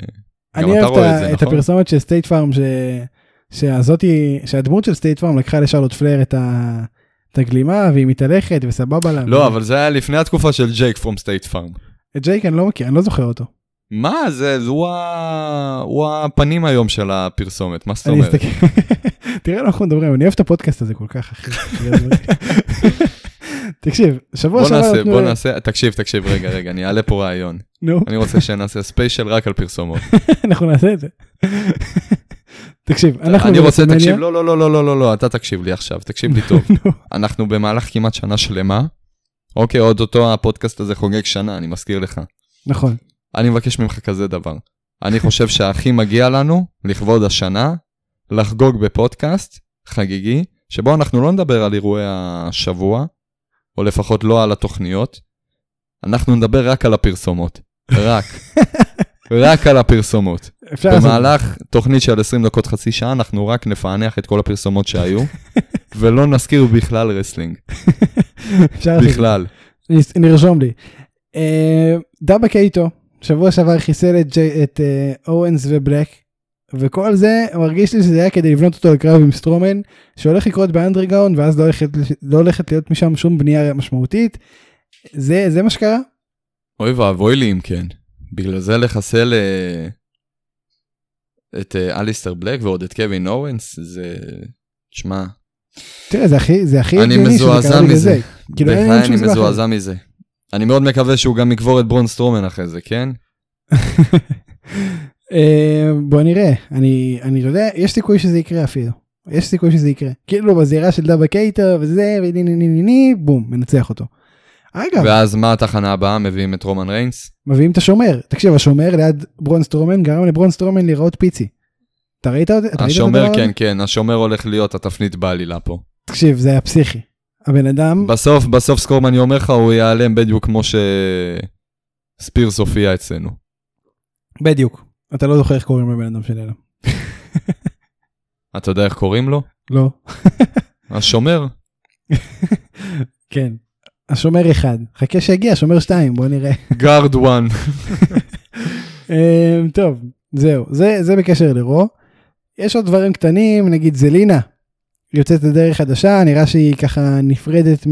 גם אני אתה אוהב רואה את את ה- זה, את נכון? הפרסומת של State Farm, ש... שהזאתי, שהדמות של State Farm לקחה לשרלוט פלר את, ה... את הגלימה והיא מתהלכת וסבבה לה. לא, אבל זה היה לפני התקופה של Jake from State Farm. את ג'ייק אני לא מכיר, אני לא זוכר אותו. מה זה, הוא, ה... הוא הפנים היום של הפרסומת, מה זאת אומרת? תראה על מה אנחנו מדברים, אני אוהב את הפודקאסט הזה כל כך, אחי. תקשיב, שבוע בוא שעבר נעשה, נתנו בוא נעשה, תקשיב, תקשיב, רגע, רגע, אני אעלה פה רעיון. נו, אני רוצה שנעשה special רק על פרסומות. אנחנו נעשה את זה. תקשיב, אנחנו אני רוצה, תקשיב, לא, לא, לא, לא, לא, לא, לא, אתה תקשיב לי עכשיו, תקשיב לי טוב. נו, אנחנו במהלך כמעט שנה שלמה. אוקיי, עוד אותו הפודקאסט הזה חוגג שנה, אני מזכיר לך. נכון. אני מבקש ממך כזה דבר. אני חושב שהכי מגיע לנו, לכבוד השנה, לחגוג בפודקאסט חגיגי, שבו אנחנו לא נדבר על אירועי השבוע, או לפחות לא על התוכניות, אנחנו נדבר רק על הפרסומות. רק. רק על הפרסומות. במהלך תוכנית של 20 דקות חצי שעה, אנחנו רק נפענח את כל הפרסומות שהיו, ולא נזכיר בכלל wrestling. בכלל. נרשום לי. אה, דאבה קייטו, שבוע שעבר חיסל את את אה, אוונס ובלק, וכל זה מרגיש לי שזה היה כדי לבנות אותו לקרב עם סטרומן, שהולך לקרות ב Underground, ואז לא הולכת, לא הולכת להיות משם שום בנייה משמעותית. זה, זה מה שקרה? אוי ואבוי לי אם כן. בגלל זה לחסל אה, את אה, אליסטר בלק ועוד את קווין אוונס, זה... תשמע, תראה, זה הכי, זה הכי אני מזועזע מזה. זה. כאילו, אין- אני. מזועזע מזה. אני מאוד מקווה שהוא גם יקבור את ברון סטרומן אחרי זה, כן? אה, בוא נראה, אני, אני אתה יודע, יש סיכוי שזה יקרה אפילו. יש סיכוי שזה יקרה. כאילו בזירה של דאבה קייטו וזה, וני ני ני ני ני, בום, מנצח אותו. אגב, ואז מה התחנה הבאה? מביאים את רומן ריינס? מביאים את השומר. תקשיב, השומר ליד ברון סטרומן גרם לברון סטרומן להיראות פיצי. אתה ראית את זה? השומר, כן? כן, השומר הולך להיות התפנית בעלילה פה. תקשיב, זה היה פסיכי. הבן אדם, בסוף, בסוף סקורמן, אומר לך, הוא ייעלם בדיוק כמו שספירס הופיע אצלנו. בדיוק. אתה לא זוכר איך קוראים לבן אדם שנעלם. אתה יודע איך קוראים לו? לא. השומר. כן. השומר אחד. חכה שיגיע, שומר שתיים, בוא נראה. guard one. אמ, טוב, זהו, זה, זה בקשר ל Raw. יש עוד דברים קטנים, נגיד זלינה יוצאת לדרך חדשה, נראה שהיא ככה נפרדת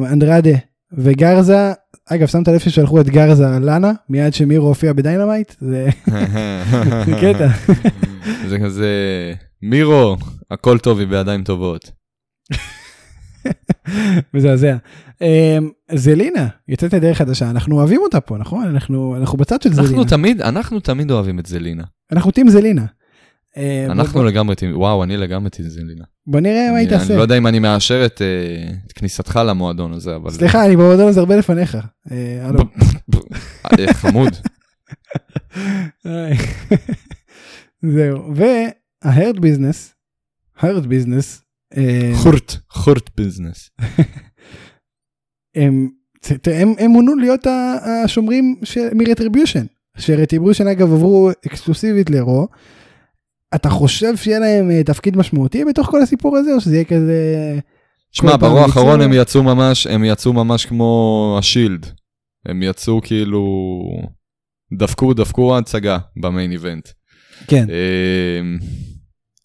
מאנדרדה וגרזה. אגב, שמת לב ששלחו את גרזה לאנה, מיד שמירו הופיע ב Dynamite? זה קטע. זה כזה, מירו, הכל טוב, היא בידיים טובות. מזעזע. אמ, זלינה יוצאת לדרך חדשה, אנחנו אוהבים אותה פה, נכון? אנחנו, אנחנו בצד של זלינה. אנחנו תמיד, אנחנו תמיד אוהבים את זלינה. אנחנו טים זלינה. אמ, אנחנו בוא- לגמרי טים, וואו, אני לגמרי טים זלינה. בוא נראה מה היא תעשה. אני לא יודע אם אני מאשר את אה, את כניסתך למועדון הזה, אבל... סליחה, אני במועדון הזה הרבה לפניך. אה. אה, חמוד. זהו, וה Hurt Business, Hurt Business, Hurt, Hurt Business. הם הם הם מונו להיות השומרים מ Retribution, ש Retribution אגב עברו אקסקלוסיבית ל Raw. אתה חושב שיהיה להם אה, תפקיד משמעותי בתוך כל הסיפור הזה, או שזה יהיה כזה... שמע, יצאו- האחרון הם יצאו ממש, הם יצאו ממש כמו ה Shield. הם יצאו כאילו... דפקו, דפקו הצגה ב main event. כן.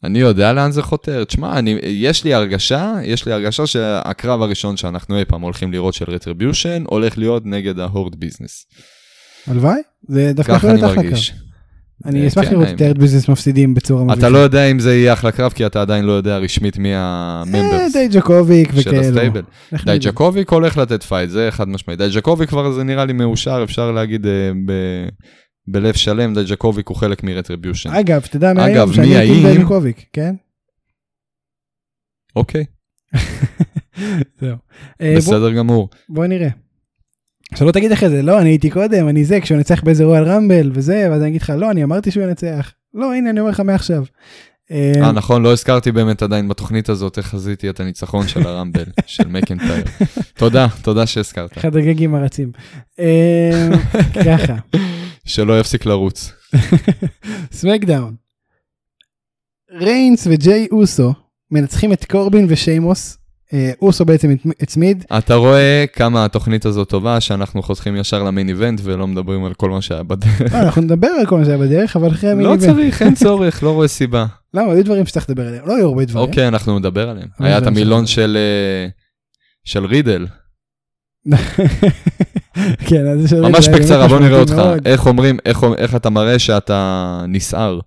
אני יודע לאן זה חותר. תשמע, אני, יש לי הרגשה, יש לי הרגשה שהקרב הראשון שאנחנו אי פעם הולכים לראות של Retribution, הולך להיות נגד ה Hurt Business. הלוואי, זה דווקא יכול להיות אחלה קרב. אני אה, אשמח כן, לראות. את Hurt Business מפסידים בצורה מביכה. אתה לא יודע אם זה יהיה אחלה קרב, כי אתה עדיין לא יודע רשמית מי אה, ה members דייג'קוביק וכאלו. נגיד? דייג'קוביק הולך לתת fight, זה חד משמעי. דייג'קוביק כבר זה נראה לי מאושר, אפשר להגיד אה, ב- בלב שלם, דייג'קוביק הוא חלק מ Retribution. אגב, תדע מהיום אגב, שאני הייתי עם? דייג'קוביק, כן? אוקיי, זהו. אה, בסדר גמור. בוא נראה. שלא תגיד אחרי זה, לא, אני הייתי קודם, אני זה, כשהוא ינצח באיזה Royal Rumble וזה, ואז אני אגיד לך, לא, אני אמרתי שהוא ינצח. לא, הנה, אני אומר לך מעכשיו. אה, נכון, לא הזכרתי באמת עדיין בתוכנית הזאת איך חזיתי את הניצחון של הרמבל, של מקנטייר. תודה, תודה שהזכרת. אחד הגגים הרצים. אה, ככה. שלא יפסיק לרוץ. סמקדאון. ריינס וג'יי אוסו מנצחים את קורבין ושיימוס. אה, אוסו בעצם הצמיד. אתה רואה כמה התוכנית הזאת טובה שאנחנו חותכים ישר למיין איבנט ולא מדברים על כל מה שהיה בדרך. לא, אנחנו נדבר על כל מה שהיה בדרך אבל אחרי המיין לא איבנט. צריך, אין צורך, לא רואה סיבה. למה? היו דברים שצריך לדבר עליהם. לא היו הרבה דברים. אוקיי, אנחנו נדבר עליהם. היה את המילון. של אה, של רידל. כן, אז זה ממש בקצרה, בוא נראה אותך. איך אומרים, איך- אתה מראה שאתה נסער.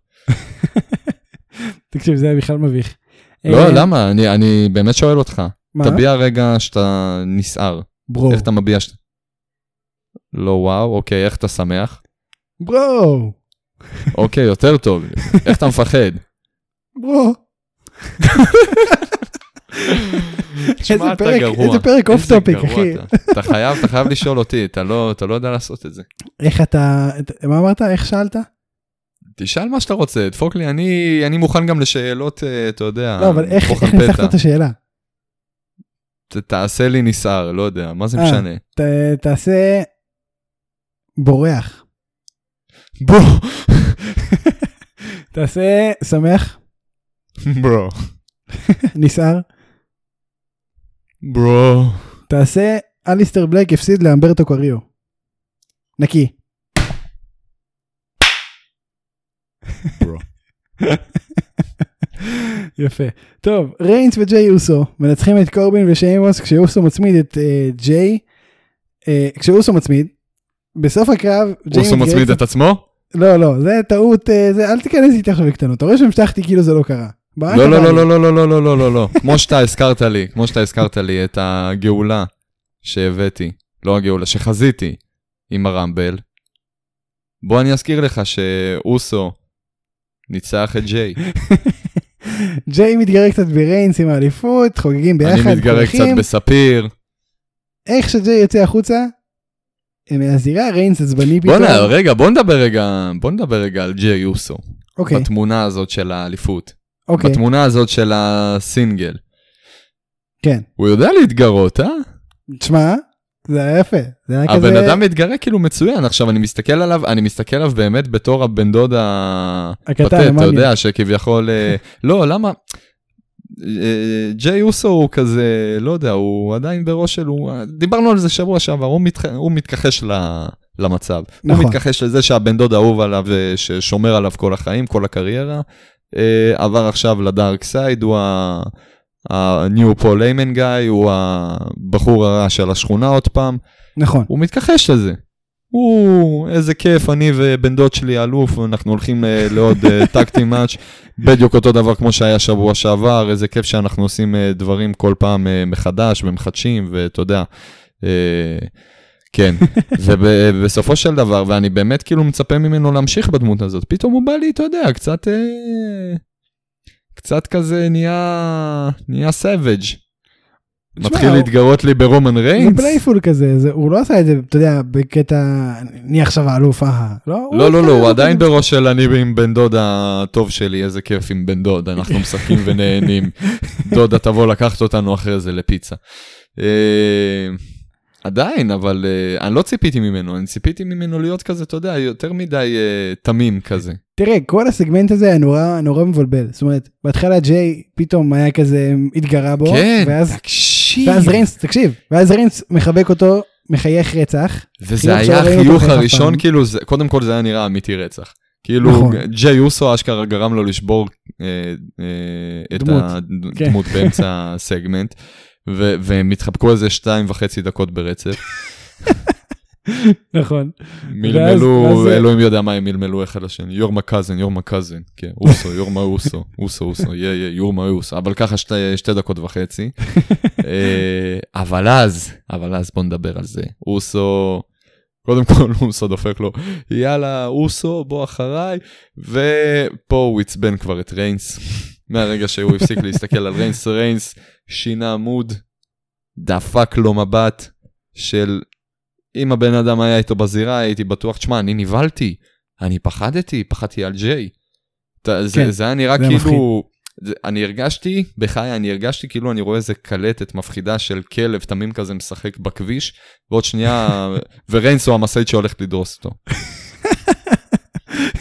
תקשיב, זה היה בכלל מביך. לא, אה, למה? אני- אני באמת שואל אותך. מה? תביע רגע שאתה נסער. bro. איך אתה מביע ש... לא וואו, אוקיי, איך אתה שמח? bro. אוקיי, יותר טוב. איך אתה מפחד? bro. תשמע, איזה אתה פרק- גרוע. איזה פרק off topic, אחי. אתה. חייב, אתה חייב לשאול אותי, אתה לא אתה לא יודע לעשות את זה. איך אתה, את- מה אמרת? איך שאלת? תשאל מה שאתה רוצה, דפוק לי, אני אני מוכן גם לשאלות, אה, אתה יודע, לא, אבל איך איך ניסחת. את השאלה? ת- תעשה לי נסער, לא יודע, מה זה אה. משנה? ת- תעשה בורח. בוא. תעשה שמח, ברו. נסער. ברו. תעשה אליסטר בלייק הפסיד לאמברטו קריו. נקי. ברו. יפה. טוב, ריינס וג'יי אוסו מנצחים את קורבין ושיימוס כשאוסו מצמיד את אה, ג'יי. אה, כשאוסו מצמיד. בסוף הקרב, אוסו מצמיד את עצמו? לא, לא, זה טעות, אה, זה, אל תיכנס איתי עכשיו לקטנות. אתה רואה שהמשכתי כאילו זה לא קרה. לא, לא, לא, לי. לא, לא, לא, לא, לא, לא, לא. כמו שאתה הזכרת לי, כמו שאתה הזכרת לי את הגאולה שהבאתי, לא הגאולה, שחזיתי עם הרמבל. בוא אני אזכיר לך שאוסו ניצח את ג'יי. ג'יי מתגרה קצת בריינס עם האליפות, חוגגים ביחד, אני מתגרה קצת חוגגים. בספיר. איך שג'יי יוצא החוצה, מהזירה, ריינס עצבני פתאום. בוא נ... רגע, בוא נדבר רגע, בוא נדבר רגע על ג'יי אוסו. אוקיי, בתמונה הזאת של האליפות. אוקיי, בתמונה הזאת של הסינגל. כן. הוא יודע להתגרות, אה? תשמע, זה היה יפה. זה היה הבן כזה אדם מתגרה כאילו מצוין, עכשיו אני מסתכל עליו, אני מסתכל עליו באמת בתור הבן דוד הפתטי, אתה. יודע, שכביכול, אה, לא, למה? אה, ג'יי אוסו הוא כזה, לא יודע, הוא עדיין בראש של, הוא- דיברנו על זה שבוע שעבר, הוא, מתח, הוא מתכחש ל, למצב. נכון. הוא מתכחש לזה שהבן דוד אהוב עליו, אה, ששומר עליו כל החיים, כל הקריירה, עבר עכשיו ל dark side, הוא. ה-new Paul Heyman guy, הוא הבחור הרע של השכונה עוד פעם, נכון. הוא מתכחש לזה. הוא, איזה כיף, אני ובן דוד שלי אלוף, אנחנו הולכים אה, לעוד tag team match, בדיוק אותו דבר כמו שהיה שבוע שעבר, איזה כיף שאנחנו עושים אה, דברים כל פעם אה, מחדש ומחדשים, ואתה יודע, אה, כן. ובסופו של דבר, ואני באמת כאילו מצפה ממנו להמשיך בדמות הזאת, פתאום הוא בא לי, אתה יודע, קצת, אה, קצת כזה נהיה, נהיה savage. מתחיל הוא- להתגרות לי ברומן זה ריינס. playful כזה, זה- הוא לא עשה את זה, אתה יודע, בקטע, אני עכשיו האלוף, אה, לא? לא, לא, לא, הוא זה עדיין. בראש של אני עם בן דוד הטוב שלי, איזה כיף עם בן דוד, אנחנו משחקים ונהנים. דודה תבוא לקחת אותנו אחרי זה לפיצה. עדיין, אבל אה, אני לא ציפיתי ממנו, אני ציפיתי ממנו להיות כזה, אתה יודע, יותר מדי אה, תמים כזה. תראה, כל הסגמנט הזה היה נורא נורא מבלבל. זאת אומרת, בהתחלה ג'יי פתאום היה כזה, התגרה בו, כן, ואז תקשיב. ואז ריינס, תקשיב, ואז ריינס מחבק אותו, מחייך רצח. וזה חיוך היה החיוך הראשון. כאילו, זה- קודם כל זה היה נראה אמיתי רצח. כאילו, נכון. ג'יי אוסו אשכרה גרם לו לשבור אה, אה, את דמות, כן. הדמות באמצע הסגמנט, ו- והם התחבקו איזה שתיים וחצי דקות ברצף. נכון. מלמלו, אלוהים יודע מה הם מלמלו אחד לשני, יור מקזן, יור מקזן, כן, אוסו, יור מה אוסו, אוסו, אוסו, יא יא, יור מה אוסו, אבל ככה שתי, שתי דקות וחצי. אה, אבל אז, אבל אז בוא נדבר על זה, אוסו, קודם כל אוסו דופק לו, יאללה, אוסו, בוא אחריי, ופה הוא עצבן כבר את ריינס, מהרגע שהוא הפסיק להסתכל על ריינס, ריינס שינה עמוד, דפק לו מבט של אם הבן אדם היה איתו בזירה, הייתי בטוח, תשמע, אני נבהלתי, אני פחדתי, פחדתי על ג'יי. אתה- זה, כן, זה היה נראה זה כאילו, זה, אני הרגשתי, בחיי, אני הרגשתי כאילו אני רואה איזה קלטת מפחידה של כלב תמים כזה משחק בכביש, ועוד שנייה, וריינס הוא המשאית שהולכת לדרוס אותו.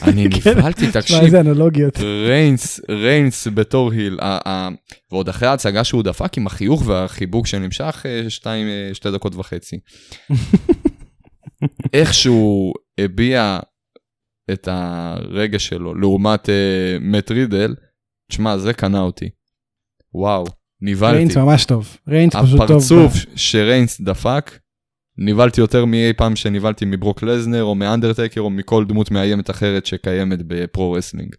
אני כן. תשמע, תקשיב, איזה אנלוגיות. ריינס, ריינס בתור היל, ועוד אחרי ההצגה שהוא דפק עם החיוך והחיבוק שנמשך אה, שתיים, אה, שתי דקות וחצי. איך שהוא הביע את הרגש שלו לעומת אה, מט רידל, תשמע, זה קנה אותי. וואו, נבהלתי. ריינס ממש טוב. ריינס פשוט טוב. הפרצוף שריינס דפק, נבהלתי יותר מאי פעם שנבהלתי מברוק לסנר או מאנדרטייקר או מכל דמות מאיימת אחרת שקיימת ב pro wrestling.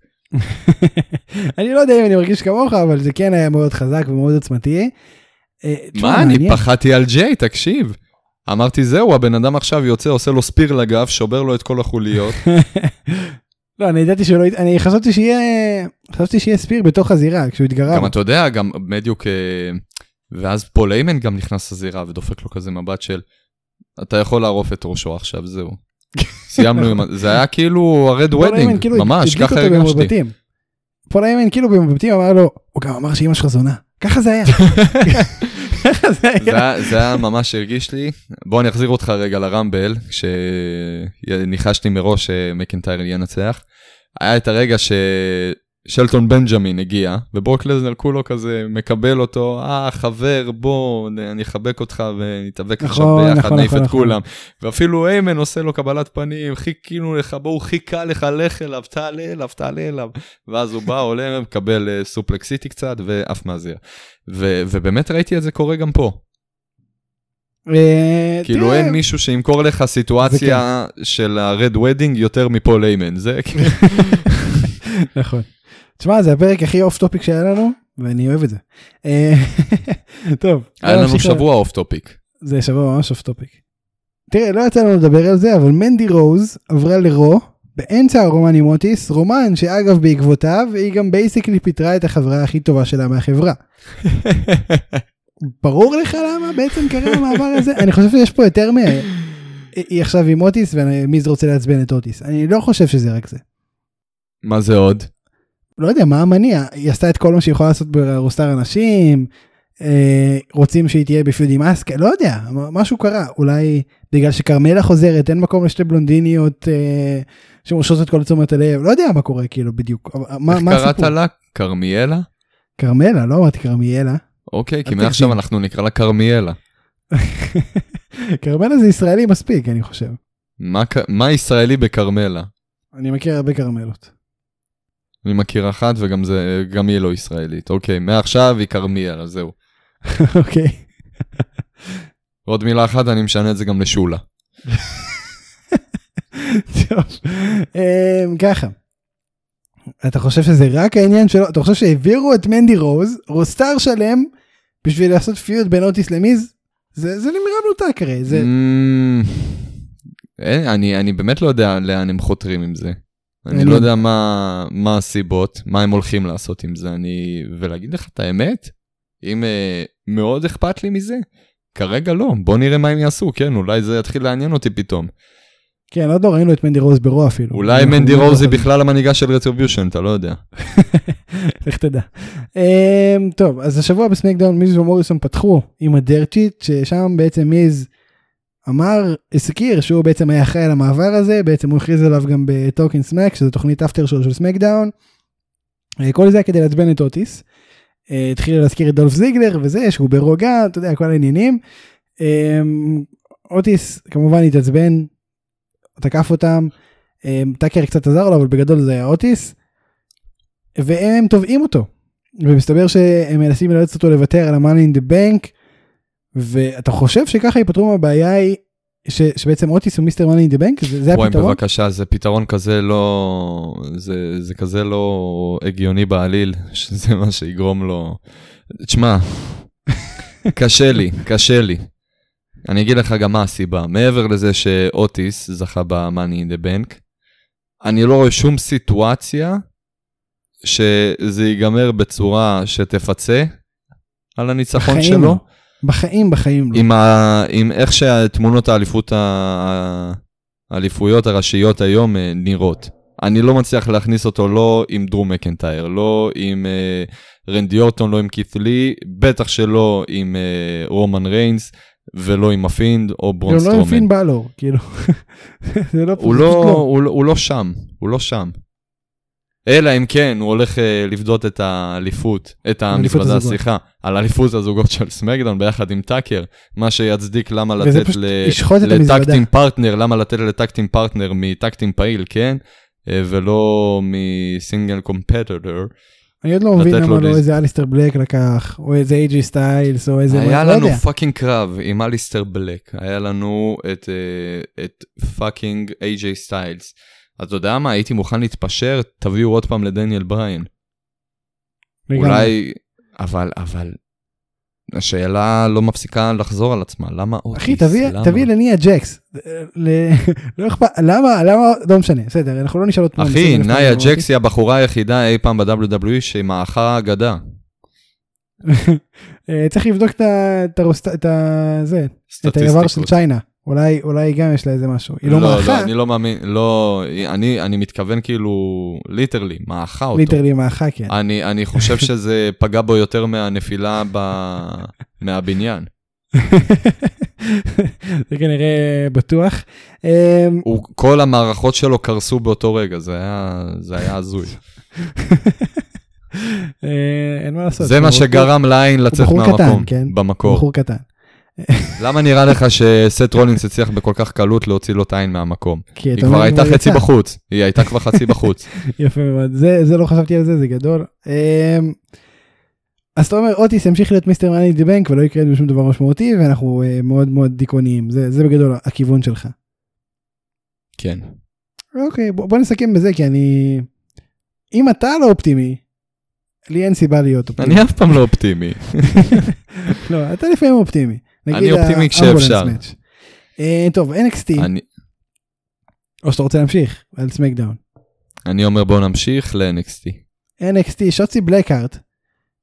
אני לא יודע אם אני מרגיש כמוך, אבל זה כן היה מאוד חזק ומאוד עוצמתי. אה, מה, אני. פחדתי על ג'יי, תקשיב. אמרתי, זהו, הבן אדם עכשיו יוצא, עושה לו spear לגב, שובר לו את כל החוליות. לא, אני ידעתי שלא, אני חשבתי שיהיה, חשבתי שיהיה spear בתוך הזירה כשהוא התגרה. גם. אתה יודע, גם בדיוק, אה, ואז פול היימן גם נכנס לזירה ודופק לו כזה מבט של, אתה יכול לערוף את ראשו עכשיו, זהו. סיימנו עם, זה היה כאילו ה-Red Wedding, כאילו ממש, ככה הרגשתי. פול היימן כאילו במבטים אמר לו, הוא גם אמר שאמא שלך זונה. ככה זה היה. זה היה. היה- זה היה ממש הרגיש לי. בוא אני אחזיר אותך רגע לרמבל, כשניחשתי מראש שמקנטייר ינצח. היה את הרגע ששלטון בנג'מין הגיע, וברוק לזנר כולו כזה מקבל אותו, אה חבר בוא אני אחבק אותך ונתאבק עכשיו נכון, ביחד, נכון, נעיף נכון, את נכון. כולם. ואפילו איימן עושה לו קבלת פנים, חיכינו לך, בוא, הוא חיכה לך, לך אליו, תעלה אליו, תעלה אליו. ואז הוא בא, עולה, מקבל אה, Suplex City קצת, ועף מהזירה. ו- ובאמת ראיתי את זה קורה גם פה. אה, כאילו אין מישהו שימכור לך סיטואציה של ה-Red Wedding יותר מפול היימן. זה כאילו- נכון. תשמע, זה הפרק הכי off topic שהיה לנו, ואני אוהב את זה. אה, טוב. היה בוא לנו שבוע off topic. זה שבוע ממש off topic. תראה, לא יצא לנו לדבר על זה, אבל מנדי רוז עברה לרו באמצע הרומן עם אוטיס, רומן שאגב בעקבותיו היא גם basically פיטרה את החברה הכי טובה שלה מהחברה. ברור לך למה בעצם קרה המעבר הזה? אני חושב שיש פה יותר מ... היא עכשיו עם אוטיס ומיז רוצה לעצבן את אוטיס. אני לא חושב שזה רק זה. מה זה עוד? לא יודע מה המניע, היא עשתה את כל מה שהיא יכולה לעשות ב-roster הנשים, אה, רוצים שהיא תהיה ב-feud עם אסקה, לא יודע, משהו קרה, אולי בגלל שכרמלה חוזרת, אין מקום לשתי בלונדיניות אה, שמושכות את כל תשומת הלב, לא יודע מה קורה כאילו בדיוק, אבל מה, איך מה קראת הסיפור? לה? כרמיאלה? כרמלה, לא אמרתי כרמיאלה. אוקיי, כי מעכשיו. אנחנו נקרא לה כרמיאלה. כרמלה זה ישראלי מספיק, אני חושב. מה מה ישראלי בכרמלה? אני מכיר הרבה כרמלות. אני מכיר אחת וגם זה, גם היא לא ישראלית. אוקיי, מעכשיו היא כרמיאלה, זהו. אוקיי. עוד מילה אחת, אני משנה את זה גם לשולה. טוב, אמ, ככה. אתה חושב שזה רק העניין שלו? אתה חושב שהעבירו את מנדי רוז, רוסטאר שלם, בשביל לעשות פיוד בין אוטיס למיז? זה, זה נראה מנותק הרי, זה... Mm, אין, אני, אני באמת לא יודע לאן הם חותרים עם זה. אני. לא יודע מה, מה הסיבות, מה הם הולכים לעשות עם זה. אני... ולהגיד לך את האמת, אם אה, מאוד אכפת לי מזה, כרגע לא. בוא נראה מה הם יעשו, כן, אולי זה יתחיל לעניין אותי פתאום. כן, עוד לא ראינו את מנדי רוז ברוע אפילו. אולי מנדי לא רוז היא. בכלל המנהיגה של Retribution, אתה לא יודע. איך תדע. אמ, טוב, אז השבוע בסמקדאון מיז ומוריסון פתחו עם ה-Dirt Sheet, ששם בעצם מיז אמר, הזכיר שהוא בעצם היה אחראי על המעבר הזה, בעצם הוא הכריז עליו גם ב-Talking Smack, שזו תוכנית after show של סמקדאון. אה, כל זה היה כדי לעצבן את אוטיס. אה, התחיל להזכיר את דולף זיגלר וזה, שהוא ברוגע, אתה יודע, כל העניינים. אמ, אוטיס כמובן התעצבן, תקף אותם, טאקר קצת עזר לו, אבל בגדול זה היה אוטיס. והם תובעים אותו. ומסתבר שהם מנסים לאלץ אותו לוותר על ה-money in the bank. ואתה חושב שככה ייפתרו מהבעיה היא ש, שבעצם אוטיס הוא מיסטר in the bank? זה, זה וואי, הפתרון? בבקשה, זה פתרון כזה לא... זה, זה כזה לא הגיוני בעליל, שזה מה שיגרום לו... תשמע, קשה לי, קשה לי. אני אגיד לך גם מה הסיבה. מעבר לזה שאוטיס זכה in the Bank, אני לא רואה שום סיטואציה שזה ייגמר בצורה שתפצה על הניצחון בחיים שלו. לא. בחיים, בחיים לא. עם, ה... עם איך שתמונות האליפות, ה... האליפויות הראשיות היום אה, נראות. אני לא מצליח להכניס אותו לא עם דרום מקנטייר, לא עם אה, רנדי אורטון, לא עם קית' לי, בטח שלא עם אה, רומן ריינס, ולא עם ה-Fiend או ברון כאילו, לא עם סטרומן. פין בלור, כאילו. זה לא, הוא לא, לא. הוא, לא- הוא לא שם, הוא לא שם. אלא אם כן, הוא הולך אה, לפדות את האליפות, את המזוודה. סליחה, על אליפות הזוגות של סמקדאון ביחד עם טאקר, מה שיצדיק למה לתת. ל-tag team partner, למה לתת לטקטים פרטנר מטקטים פעיל, כן? אה, ולא מ-single competitor. אני עוד לא מבין למה לא איזה אליסטר בלק לקח, או איזה אייג'י סטיילס, או איזה... היה לא לנו. fucking קרב עם אליסטר בלק, היה לנו את, אה, fucking איי-ג'יי סטיילס. אתה יודע מה, הייתי מוכן להתפשר, תביאו עוד פעם לדניאל בריין. אולי, אבל, אבל, השאלה לא מפסיקה לחזור על עצמה, למה אוטיס? אחי, תביא, למה? תביא לניה ג'קס. ל- לא אכפת, למה, למה, לא משנה, בסדר, אנחנו לא נשאל עוד פעם. אחי, לפעמים, ג'קס היא הבחורה היחידה אי פעם ב-WWE שמאחה אגדה. אה, צריך לבדוק את הרוסט- את ה... זה, את האיבר של. צ'יינה. אולי, אולי גם יש לה איזה משהו. היא לא לא, מאחה, אני לא מאמין, לא, אני, אני מתכוון כאילו, literally, מאחה אותו. literally מאחה, כן. אני, אני חושב שזה פגע בו יותר מהנפילה ב... מהבניין. זה כנראה בטוח. אה, הוא, כל המערכות שלו קרסו באותו רגע, זה היה, זה היה הזוי. אה, אין מה לעשות. זה מה שגרם לעין לצאת מהמקום, כן? במקור. בחור קטן. למה נראה לך שסט רולינס הצליח בכל כך קלות להוציא לו את העין מהמקום? היא כבר הייתה חצי. בחוץ, היא הייתה כבר חצי בחוץ. יפה מאוד, זה, לא חשבתי על זה, זה גדול. אמ, אז אתה אומר, אוטיס ימשיך להיות מיסטר מאני די בנק ולא יקרה לנו שום דבר משמעותי ואנחנו אה, מאוד מאוד דיכאוניים, זה, בגדול הכיוון שלך. כן. אוקיי, בוא נסכם בזה כי אני... אם אתה לא אופטימי, לי אין סיבה להיות אופטימי. אני אף פעם לא אופטימי. לא, אתה לפעמים אופטימי. אני אופטימי כשאפשר. אה, טוב, NXT, או שאתה רוצה להמשיך על סמקדאון. אני אומר בואו נמשיך ל-NXT. NXT, שוצי בלקארט.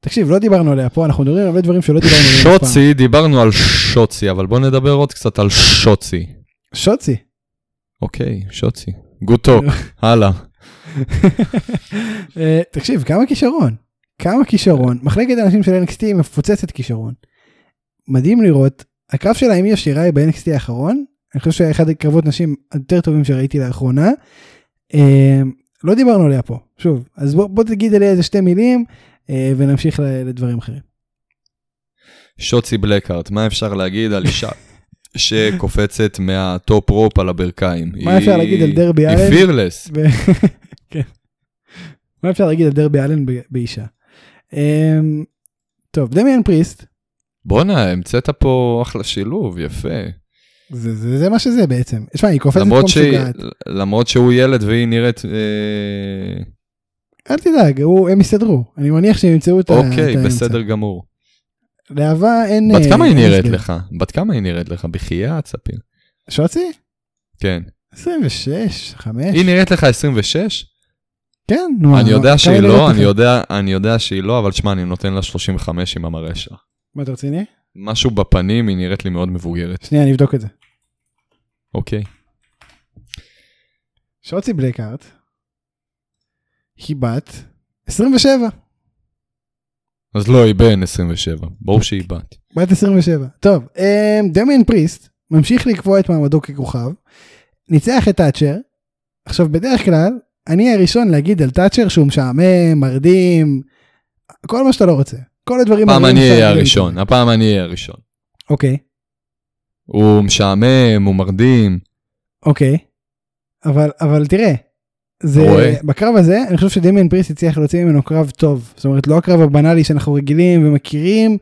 תקשיב, לא דיברנו עליה פה, אנחנו מדברים על הרבה דברים שלא דיברנו עליהם. שוצי, דיברנו על שוצי, אבל בואו נדבר עוד קצת על שוצי. שוצי. אוקיי, שוצי. good talk, הלאה. אה, תקשיב, כמה כישרון. כמה כישרון. מחלקת האנשים של NXT מפוצצת כישרון. מדהים לראות, הקרב שלה עם איו שיראי ב-NXT האחרון, אני חושב שהיה אחד הקרבות נשים היותר טובים שראיתי לאחרונה. אה, לא דיברנו עליה פה, שוב, אז בוא, בוא תגיד עליה איזה שתי מילים אה, ונמשיך לדברים אחרים. שוצי בלקארט, מה אפשר להגיד על אישה שקופצת מה-top rope על הברכיים? מה אפשר להגיד על דרבי היא אלן? fearless. ו- כן. מה אפשר להגיד על דרבי אלן באישה? אה, טוב, דמיאן פריסט, בואנה, המצאת פה אחלה שילוב, יפה. זה, זה, זה מה שזה בעצם. שמע, היא קופצת כמו משוגעת. למרות שהוא ילד והיא נראית... אה, אל תדאג, הוא, הם יסתדרו. אני מניח שהם ימצאו את את האמצע. אוקיי, בסדר גמור. לאהבה אין... בת אה, כמה היא אין נראית. לך? בת כמה היא נראית לך? בחייאת, ספיר. שוצי? כן. 26, 5. היא נראית לך 26? כן, נו. אני יודע שהיא לא, יודע, אני יודע שהיא לא, אבל שמע, אני נותן לה 35 עם המראה שלה. מה אתה רציני? משהו בפנים, היא נראית לי מאוד מבוגרת. שנייה, אני אבדוק את זה. אוקיי. שוצי בלקארט. היא בת 27. אז לא, היא בן 27. ברור שהיא בת. בת 27. טוב, אמ, דמיאן פריסט ממשיך לקבוע את מעמדו ככוכב. ניצח את תאצ'ר. עכשיו, בדרך כלל, אני הראשון להגיד על תאצ'ר שהוא משעמם, מרדים, כל מה שאתה לא רוצה. כל הדברים הפעם אני אהיה הראשון, הפעם אני אהיה הראשון. אוקיי, הוא משעמם, הוא מרדים. אוקיי. אבל, אבל תראה, זה, רואה? בקרב הזה, אני חושב שדמיאן פריסט הצליח להוציא ממנו קרב טוב. זאת אומרת, לא הקרב הבנאלי שאנחנו רגילים ומכירים. אני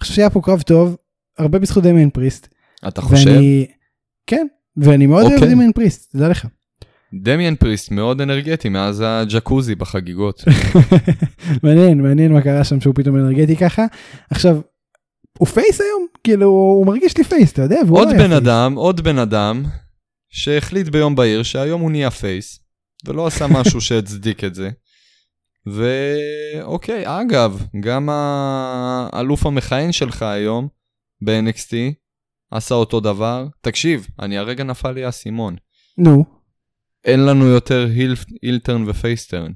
חושב שהיה פה קרב טוב, הרבה בזכות דמיאן פריסט. אתה חושב? ואני, כן, ואני מאוד אוהב אוקיי. דמיאן פריסט, תדע לך. דמיאן פריסט מאוד אנרגטי מאז הג'קוזי בחגיגות. מעניין, מעניין מה קרה שם שהוא פתאום אנרגטי ככה. עכשיו, הוא face היום? כאילו, הוא מרגיש לי face, אתה יודע? עוד לא בן. אדם, עוד בן אדם, שהחליט ביום בהיר שהיום הוא נהיה face, ולא עשה משהו שהצדיק את זה. ואוקיי, אגב, גם האלוף המכהן שלך היום, ב-NXT, עשה אותו דבר. תקשיב, אני הרגע נפל לי האסימון. נו. אין לנו יותר heel, heel turn ו-face turn.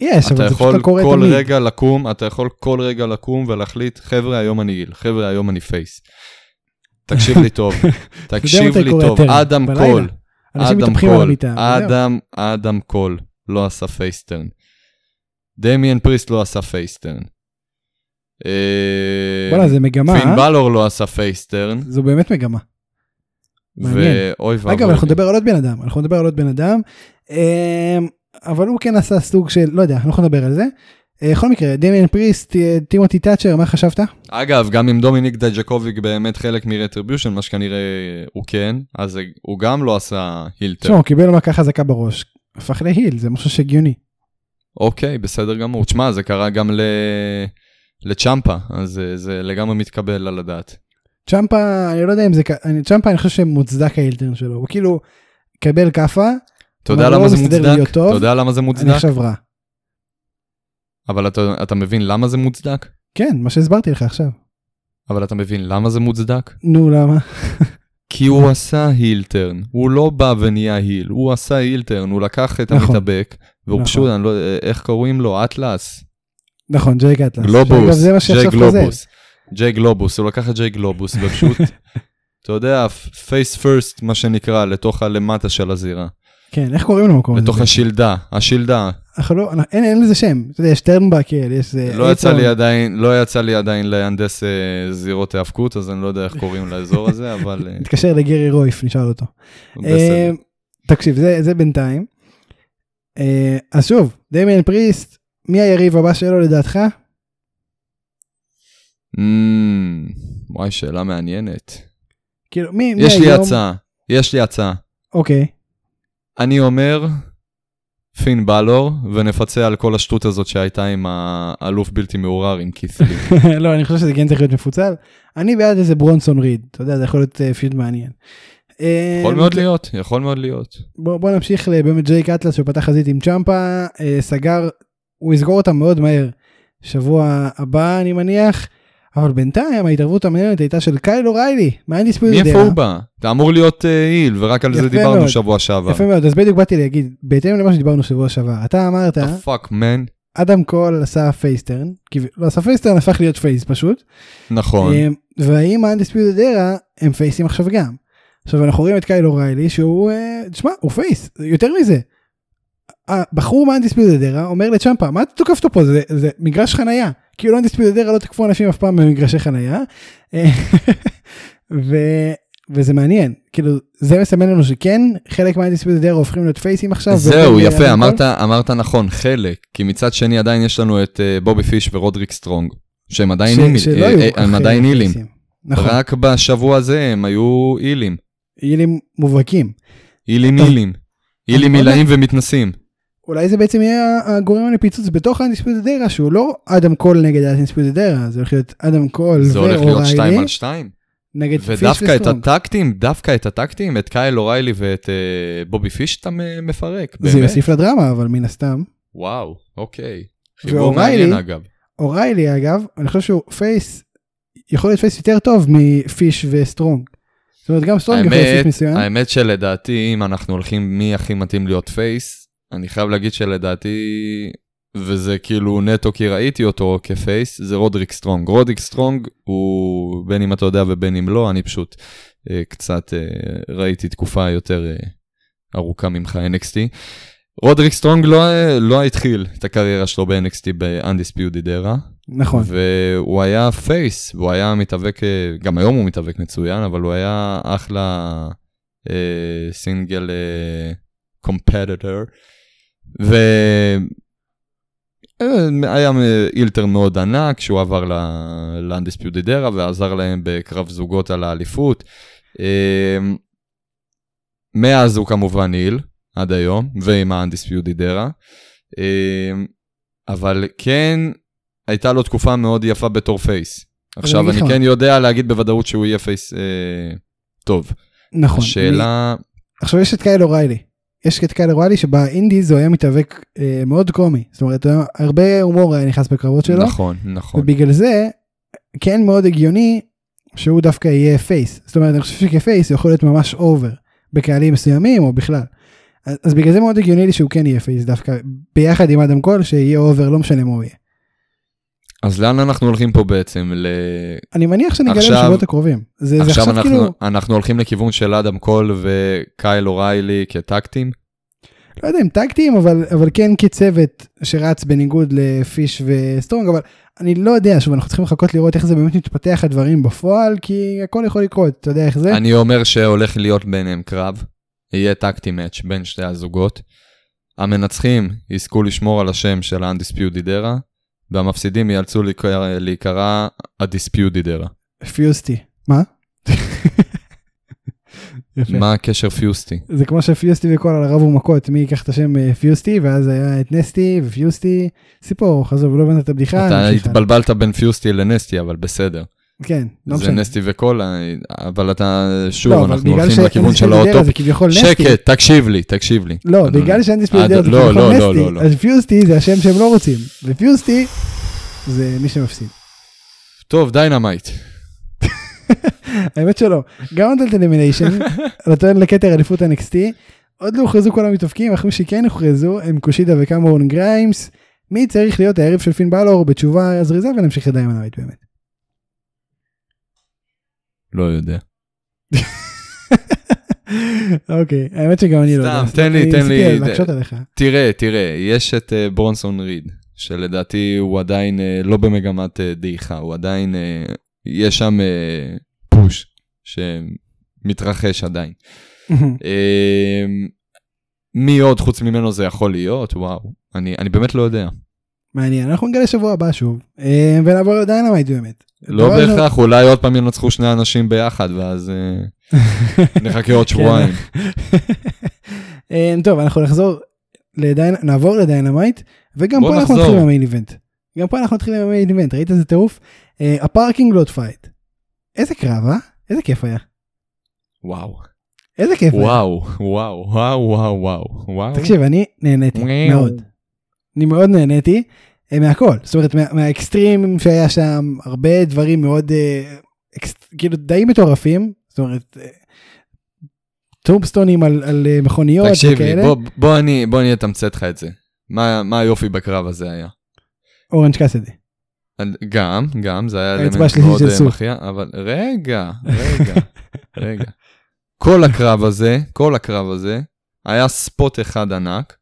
יש, אתה אבל זה פשוט יכול לא קורה כל תמיד. רגע לקום, אתה יכול כל רגע לקום ולהחליט, חבר'ה, היום אני heel, חבר'ה, היום אני face. תקשיב לי טוב, תקשיב לי קורה טוב? אדם. קול, אדם קול. אדם, אדם קול לא עשה face turn. דמיאן פריסט לא עשה face turn. אה, בואנה, זה מגמה, פין אה? בלור לא עשה face turn. זו באמת מגמה. מעניין. ואוי ואבוי. אגב, אנחנו. נדבר על עוד בן אדם, אנחנו נדבר על עוד בן אדם, אמ, אבל הוא כן עשה סוג של, לא יודע, אנחנו נדבר על זה. אה, בכל מקרה, דמיאן פריסט, אה, טימותי תאצ'ר, מה חשבת? אגב, גם אם דומיניק דייג'קוביק באמת חלק מ-Retribution, מה שכנראה הוא כן, אז הוא גם לא עשה heel turn. תשמע, הוא קיבל מכה חזקה בראש, הפך להיל, זה משהו שהגיוני. אוקיי, בסדר גמור. תשמע, זה קרה גם ל... לצ'מפה, אז זה, זה לגמרי מתקבל על הדעת. צ'מפה, אני לא יודע אם זה, אני- צ'מפה אני חושב שמוצדק ההילטרן שלו, הוא כאילו קבל כאפה, אתה יודע למה לא זה מוצדק? אתה יודע למה זה אני מוצדק? עכשיו רע. אבל אתה, אתה מבין למה זה מוצדק? כן, מה שהסברתי לך עכשיו. אבל אתה מבין למה זה מוצדק? נו, למה? כי הוא עשה heel turn, הוא לא בא ונהיה heel, הוא עשה heel turn, הוא לקח את נכון. המתאבק, והוא נכון. פשוט, אני לא, איך קוראים לו? אטלס. נכון, ג'ייק אטלס. גלובוס, זה מה ג'יי שעכשיו חוזר. גלובוס. ג'יי גלובוס, הוא לקח את ג'יי גלובוס ופשוט, אתה יודע, face first, מה שנקרא, לתוך הלמטה של הזירה. כן, איך קוראים למקום הזה? לתוך השלדה, השלדה. אנחנו לא, אין, אין לזה שם, אתה יודע, יש turnbuckle, יש זה... לא יצא. לי עדיין, לא יצא לי עדיין להנדס אה, זירות היאבקות, אז אני לא יודע איך קוראים לאזור הזה, אבל אה, נתקשר לגרי רויף, נשאל אותו. בסדר. אה, תקשיב, זה, זה בינתיים. אה, אז שוב, דמיאן פריסט, מי היריב הבא שלו לדעתך? אמ, וואי, שאלה מעניינת. כאילו, מי, מי יש לי היום- הצעה, יש לי הצעה. אוקיי, אני אומר, פין בלור, ונפצה על כל השטות הזאת שהייתה עם האלוף בלתי מעורר עם כיסלי. לא, אני חושב שזה כן צריך להיות מפוצל. אני בעד איזה ברונסון ריד, אתה יודע, זה יכול להיות אה, פיוט מעניין. אה, יכול מאוד להיות, יכול מאוד להיות. בוא, בוא נמשיך לבאמת ג'ייק אטלס שפתח חזית עם צ'מפה, אה, סגר, הוא יסגור אותם מאוד מהר. שבוע הבא אני מניח, אבל בינתיים ההתערבות המעניינת הייתה של קייל אוריילי, מהאינדיספיוט מאיפה הוא בא? אתה אמור להיות אה, איל, ורק על זה דיברנו מאוד. שבוע שעבר. יפה מאוד, אז בדיוק באתי להגיד, בהתאם למה שדיברנו שבוע שעבר, אתה אמרת, fuck man. אדם קול עשה face turn, לא עשה face turn, הפך להיות face פשוט, נכון. אה, והאם ה Undisputed Era הם face ים עכשיו גם. עכשיו אנחנו רואים את קייל אוריילי שהוא, אה, תשמע, הוא face, יותר מזה. הבחור מה Undisputed Era אומר לצ'אמפה, מה אתה תוקף אותו פה, זה, זה מגרש חנייה. כאילו ה Undisputed Era לא תקפו אנשים אף פעם במגרשי חנייה. אה, ו... וזה מעניין, כאילו זה מסמן לנו שכן חלק מה Undisputed Era הופכים להיות face ים עכשיו. זהו, ועוברים יפה, אמרת. אמרת נכון, חלק, כי מצד שני עדיין יש לנו את אה, בובי פיש ורודריק סטרונג, שהם עדיין אה, אה, הם עדיין אה, face ים. נכון, רק בשבוע הזה הם היו heel ים, heel ים מובהקים. אני לא יודע. heel ים ומתנשאים. אולי זה בעצם יהיה הגורם לפיצוץ בתוך Era שהוא לא אדם קול נגד Era זה הולך להיות אדם קול זה הולך להיות 2 ואוריילי על 2. נגד פיש ודווקא את וסטרונג. ה tag team, דווקא את ה tag team, את קייל אוריילי ואת אה, בובי פיש אתה מפרק, זה באמת. יוסיף לדרמה אבל מן הסתם. וואו, אוקיי. חיבור ואוריילי- מעניין אגב. אוריילי אגב אני חושב שהוא face יכול להיות face יותר טוב מפיש וסטרונג. זאת אומרת גם סטרונג יכול להיות face מסוים. האמת שלדעתי, אם אנחנו הולכים מי הכי מתאים להיות face, אני חייב להגיד שלדעתי, וזה כאילו נטו כי ראיתי אותו כ face, זה רודריק סטרונג. רודריק סטרונג הוא, בין אם אתה יודע ובין אם לא, אני פשוט אה, קצת אה, ראיתי תקופה יותר אה, ארוכה ממך NXT. רודריק סטרונג לא, אה, לא התחיל את הקריירה שלו ב-NXT ב-Undisputed Era, נכון והוא היה face, והוא היה מתאבק, אה, גם היום הוא מתאבק מצוין, אבל הוא היה אחלה אה, סינגל אה, competitor, והיה heel turn מאוד ענק שהוא עבר ל-Undisputed Era ועזר להם בקרב זוגות על האליפות. אה, מאז הוא כמובן heel, עד היום, ועם ה-Undisputed Era. אה, אבל כן, הייתה לו תקופה מאוד יפה בתור face. עכשיו, אני לך כן יודע להגיד בוודאות שהוא יהיה face אה, טוב. נכון. השאלה, עכשיו יש את קייל אוריילי. יש את קייל אוריילי שב indies הוא היה מתאבק אה, מאוד קומי. זאת אומרת הרבה הומור היה נכנס בקרבות שלו. נכון, נכון. ובגלל זה כן מאוד הגיוני שהוא דווקא יהיה face. זאת אומרת, אני חושב שכ face יכול להיות ממש over בקהלים מסוימים או בכלל. אז, אז בגלל זה מאוד הגיוני לי שהוא כן יהיה face דווקא ביחד עם אדם קול שיהיה over לא משנה מה הוא יהיה. אז לאן אנחנו הולכים פה בעצם? ל... אני מניח שנגלה עכשיו- בשבועות הקרובים. זה, זה עכשיו עכשיו אנחנו, כאילו, אנחנו הולכים לכיוון של אדם קול וקייל אוריילי כ tag team. לא יודע אם tag team אבל אבל כן כצוות שרץ בניגוד לפיש וסטרונג אבל אני לא יודע שוב אנחנו צריכים לחכות לראות איך זה באמת מתפתח הדברים בפועל כי הכל יכול לקרות אתה יודע איך זה. אני אומר שהולך להיות ביניהם קרב, יהיה טקטי מאץ' בין שתי הזוגות. המנצחים יזכו לשמור על השם של Era, והמפסידים ייאלצו להיקרא- ה-Disputed Era. פיוסטי. מה? יפה. מה הקשר פיוסטי? זה כמו שפיוסטי וכל על רבו מכות מי ייקח את השם אה, פיוסטי ואז היה את נסטי ופיוסטי סיפור חזוב לא הבנת את הבדיחה. אתה. התבלבלת בין פיוסטי לנסטי, אבל בסדר. כן לא זה משנה. נסטי וקולה, אבל אתה, שוב, לא, אנחנו הולכים לכיוון של האוטופ. זה כביכול נסטי. שקט, תקשיב לי, תקשיב לי. לא. בגלל שאנדיספיודידרה זה לא, כביכול לא, לא, נסטי, לא, לא. אז פיוסטי זה השם שהם לא רוצים, ופיוסטי זה מי שמפסיד. טוב, דיינמייט. האמת שלא, גם נטלת אלימיניישן, טוען לכתר אליפות NXT, עוד לא הוכרזו כל המתאבקים, אחרי שכן הוכרזו הם קושידה וקמרון גריימס, מי צריך להיות היריב של פין בלור בתשובה זריזה ונמשיך ל Dynamite באמת. לא יודע. אוקיי, האמת שגם אני לא יודע. סתם, תן לי, תן לי-. תראה, תראה, יש את אה, ברונסון ריד, שלדעתי הוא עדיין אה, לא במגמת אה, דעיכה, הוא עדיין, יש שם push שמתרחש עדיין. מי עוד חוץ ממנו זה יכול להיות? וואו, אני, אני באמת לא יודע. מעניין, אנחנו נגלה שבוע הבא שוב, אה, ונעבור ל Dynamite באמת. לא בהכרח, אולי עוד פעם ינצחו שני אנשים ביחד, ואז אה, נחכה עוד שבועיים. אה, טוב אנחנו נחזור. נעבור ל Dynamite וגם פה אנחנו נחזור. נתחיל עם ה main event. גם פה אנחנו נתחיל עם ה main event ראית איזה טירוף? ה parking lot fight. איזה קרב אה? איזה כיף היה. וואו, איזה כיף היה. וואו, וואו, וואו, וואו, וואו. תקשיב אני נהניתי. מאוד. אני מאוד נהניתי אה, מהכל זאת אומרת מה- מהאקסטרים שהיה שם הרבה דברים מאוד אה, כאילו די מטורפים זאת אומרת. אה, tombstone ים על, על מכוניות תקשיב לי, וכאלה. בוא, בוא אני, בוא אני אתמצת לך את זה. מה, מה היופי בקרב הזה היה? אורנג' קאסדי. גם, גם, זה היה אלמנט מאוד. מכריע, אבל רגע, רגע, רגע. כל הקרב הזה, כל הקרב הזה, היה ספוט אחד ענק,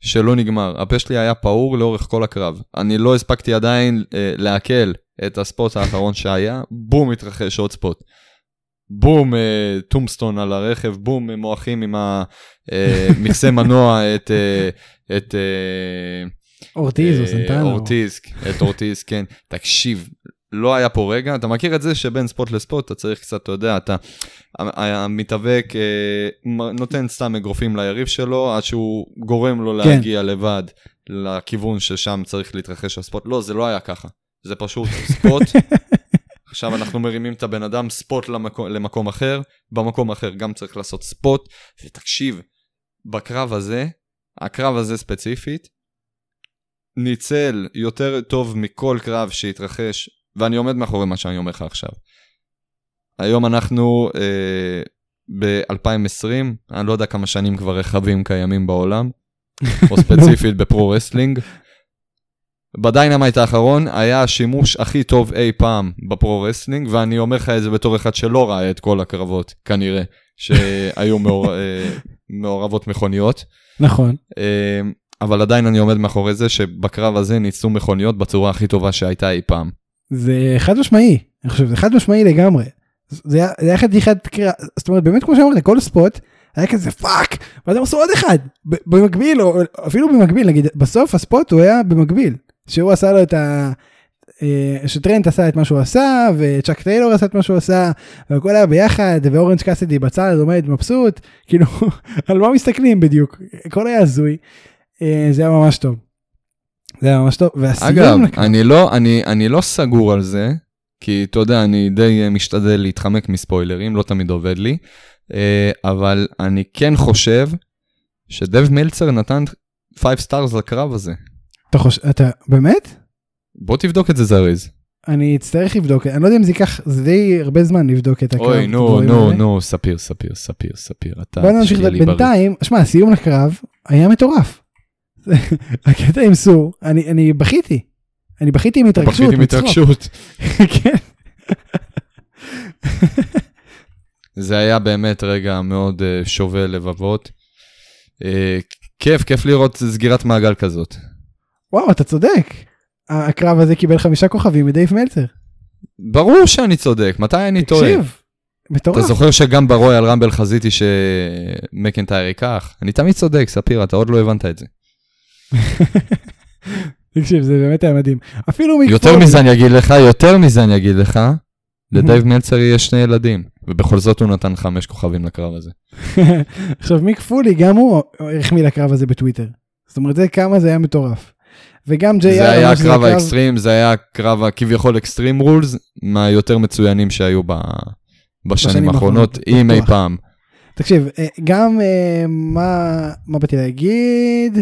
שלא נגמר. הפה שלי היה פעור לאורך כל הקרב. אני לא הספקתי עדיין אה, לעכל את הספוט האחרון שהיה, בום התרחש עוד ספוט. בום אה, טומסטון על הרכב, בום אה, מועכים עם המכסה מנוע את, אה, את אה, אורטיז או אה, סנטנו. אורטיז, את אורטיז, כן. תקשיב, לא היה פה רגע, אתה מכיר את זה שבין ספוט לספוט אתה צריך קצת, אתה יודע, אתה, המתאבק אה, נותן סתם אגרופים ליריב שלו, עד שהוא גורם לו כן. להגיע לבד לכיוון ששם צריך להתרחש הספוט. לא, זה לא היה ככה. זה פשוט ספוט. עכשיו אנחנו מרימים את הבן אדם ספוט למקום, למקום אחר, במקום אחר גם צריך לעשות ספוט, ותקשיב, בקרב הזה, הקרב הזה ספציפית, ניצל יותר טוב מכל קרב שהתרחש, ואני עומד מאחורי מה שאני אומר לך עכשיו. היום אנחנו אה, ב-2020, אני לא יודע כמה שנים כבר רכבים קיימים בעולם, או ספציפית ב pro wrestling. ב Dynamite האחרון היה השימוש הכי טוב אי פעם ב pro wrestling, ואני אומר לך את זה בתור אחד שלא ראה את כל הקרבות, כנראה, שהיו מעור... אה, מעורבות מכוניות. נכון. אה, אבל עדיין אני עומד מאחורי זה שבקרב הזה ניצלו מכוניות בצורה הכי טובה שהייתה אי פעם. זה חד משמעי, אני חושב, זה חד משמעי לגמרי. זה היה- זה היה חתיכת קריאה, זאת אומרת באמת כמו שאמרת, כל spot היה כזה פאק, ואז הם עשו עוד אחד, במקביל, או אפילו במקביל, נגיד, בסוף ה spot הוא היה במקביל, שהוא עשה לו את ה... אה, שטרנט עשה את מה שהוא עשה, וצ'אק טיילור עשה את מה שהוא עשה, והכל היה ביחד, ואורנג' קאסידי בצד עומד מבסוט, כאילו, על מה מסתכלים בדיוק, הכל היה הזוי, אה, זה היה ממש טוב. זה היה ממש טוב, והסיום, אגב, אני לא, אני, אני לא סגור על זה, כי אתה יודע, אני די אה, משתדל להתחמק מספוילרים, לא תמיד עובד לי, אה, אבל אני כן חושב שדייב מלצר נתן 5 stars לקרב הזה. אתה חושב, אתה, באמת? בוא תבדוק את זה זריז. אני אצטרך לבדוק, אני לא יודע אם זה ייקח, זה די הרבה זמן לבדוק את הקרב. אוי, נו, נו. נו, ספיר, ספיר, ספיר, ספיר, אתה בוא נמשיך. בינתיים, שמע, הסיום לקרב היה מטורף. הקטע עם סו, אני אני בכיתי. אני בכיתי מהתרגשות. בכיתי מצחוק. מהתרגשות. כן. זה היה באמת רגע מאוד אה, שובה לבבות. אה, כיף, כיף לראות סגירת מעגל כזאת. וואו, אתה צודק. הקרב הזה קיבל חמישה כוכבים מדייב מלצר. ברור שאני צודק, מתי אני טועה? תקשיב, מטורף. אתה זוכר שגם ברויאל רמבל חזיתי שמקנטייר ייקח? אני תמיד צודק, ספיר, אתה עוד לא הבנת את זה. תקשיב, זה באמת היה מדהים. אפילו מיק יותר מזה אני אגיד לך, יותר מזה אני אגיד לך, לדייב מלצר יש שני ילדים, ובכל זאת הוא נתן חמש כוכבים לקרב הזה. עכשיו מיק פולי גם הוא החמיא לקרב הזה בטוויטר. זאת אומרת זה כמה זה היה מטורף. וגם ג'יי זה היה קרב האקסטרים, זה היה קרב הכביכול extreme rules, מהיותר מצוינים שהיו ב- בשנים האחרונות, אם אי פעם. תקשיב, אה, גם אה, מה, מה באתי להגיד?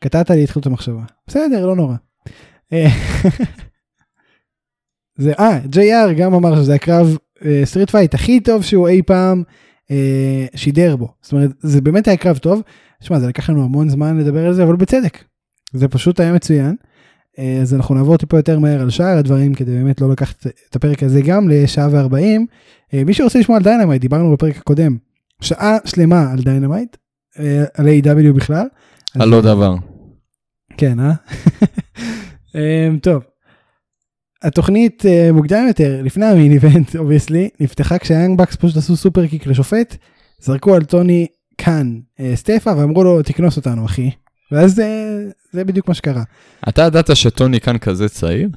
קטעת לי את חוט המחשבה. בסדר, לא נורא. אה, זה, אה, JR גם אמר שזה הקרב street fight הכי טוב שהוא אי פעם אה, שידר בו. זאת אומרת, זה באמת היה קרב טוב. שמע, זה לקח לנו המון זמן לדבר על זה, אבל בצדק. זה פשוט היה מצוין. אה, אז אנחנו נעבור טיפה יותר מהר על שאר הדברים כדי באמת לא לקחת את הפרק הזה גם לשעה וארבעים. אה, מי שרוצה לשמוע על דיינמייט, דיברנו בפרק הקודם, שעה שלמה על דיינמייט, אה, על AEW בכלל. על לא דבר. כן, אה? אמ, טוב. התוכנית אה, מוקדם יותר, לפני ה main event, obviously, נפתחה כשהיאנג בקס פשוט עשו superkick לשופט, זרקו על טוני קאן אה, סטפה ואמרו לו תקנוס אותנו אחי. ואז אה, זה בדיוק מה שקרה. אתה ידעת שטוני קאן כזה צעיר?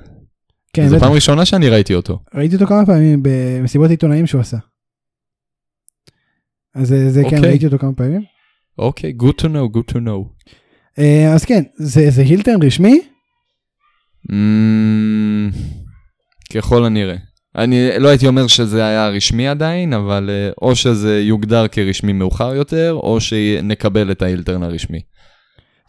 כן, זו. פעם ראשונה שאני ראיתי אותו. ראיתי אותו כמה פעמים במסיבות עיתונאים שהוא עשה. אז אה, זה כן, אוקיי. ראיתי אותו כמה פעמים. אוקיי, good to know, good to know. אה, אז כן, זה זה הילטרן רשמי? Mm, ככל הנראה. אני לא הייתי אומר שזה היה רשמי עדיין, אבל אה, או שזה יוגדר כרשמי מאוחר יותר, או שנקבל את האילטרן הרשמי.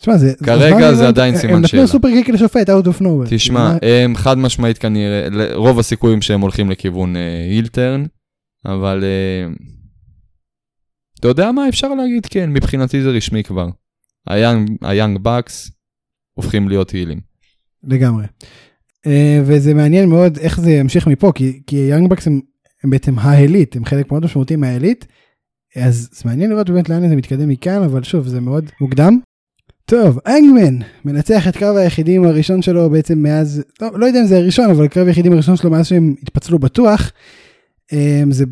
תשמע, זה... כרגע זה הבנתי- עדיין סימן הם שאלה. נתנו superkick לשופט, out of nowhere. תשמע, הם חד משמעית כנראה, רוב הסיכויים שהם הולכים לכיוון אה, heel turn, אבל אה, אתה יודע מה אפשר להגיד? כן, מבחינתי זה רשמי כבר. היאנג- היאנג בקס הופכים להיות הילים. לגמרי. אה, וזה מעניין מאוד איך זה ימשיך מפה, כי, כי יאנג בקס הם, הם בעצם העילית, הם חלק מאוד משמעותי מהעילית, אז זה מעניין לראות באמת לאן זה מתקדם מכאן, אבל שוב, זה מאוד מוקדם. טוב, אנגמן מנצח את קרב היחידים הראשון שלו בעצם מאז, לא, לא יודע אם זה הראשון, אבל קרב היחידים הראשון שלו מאז שהם התפצלו בטוח. אה, זה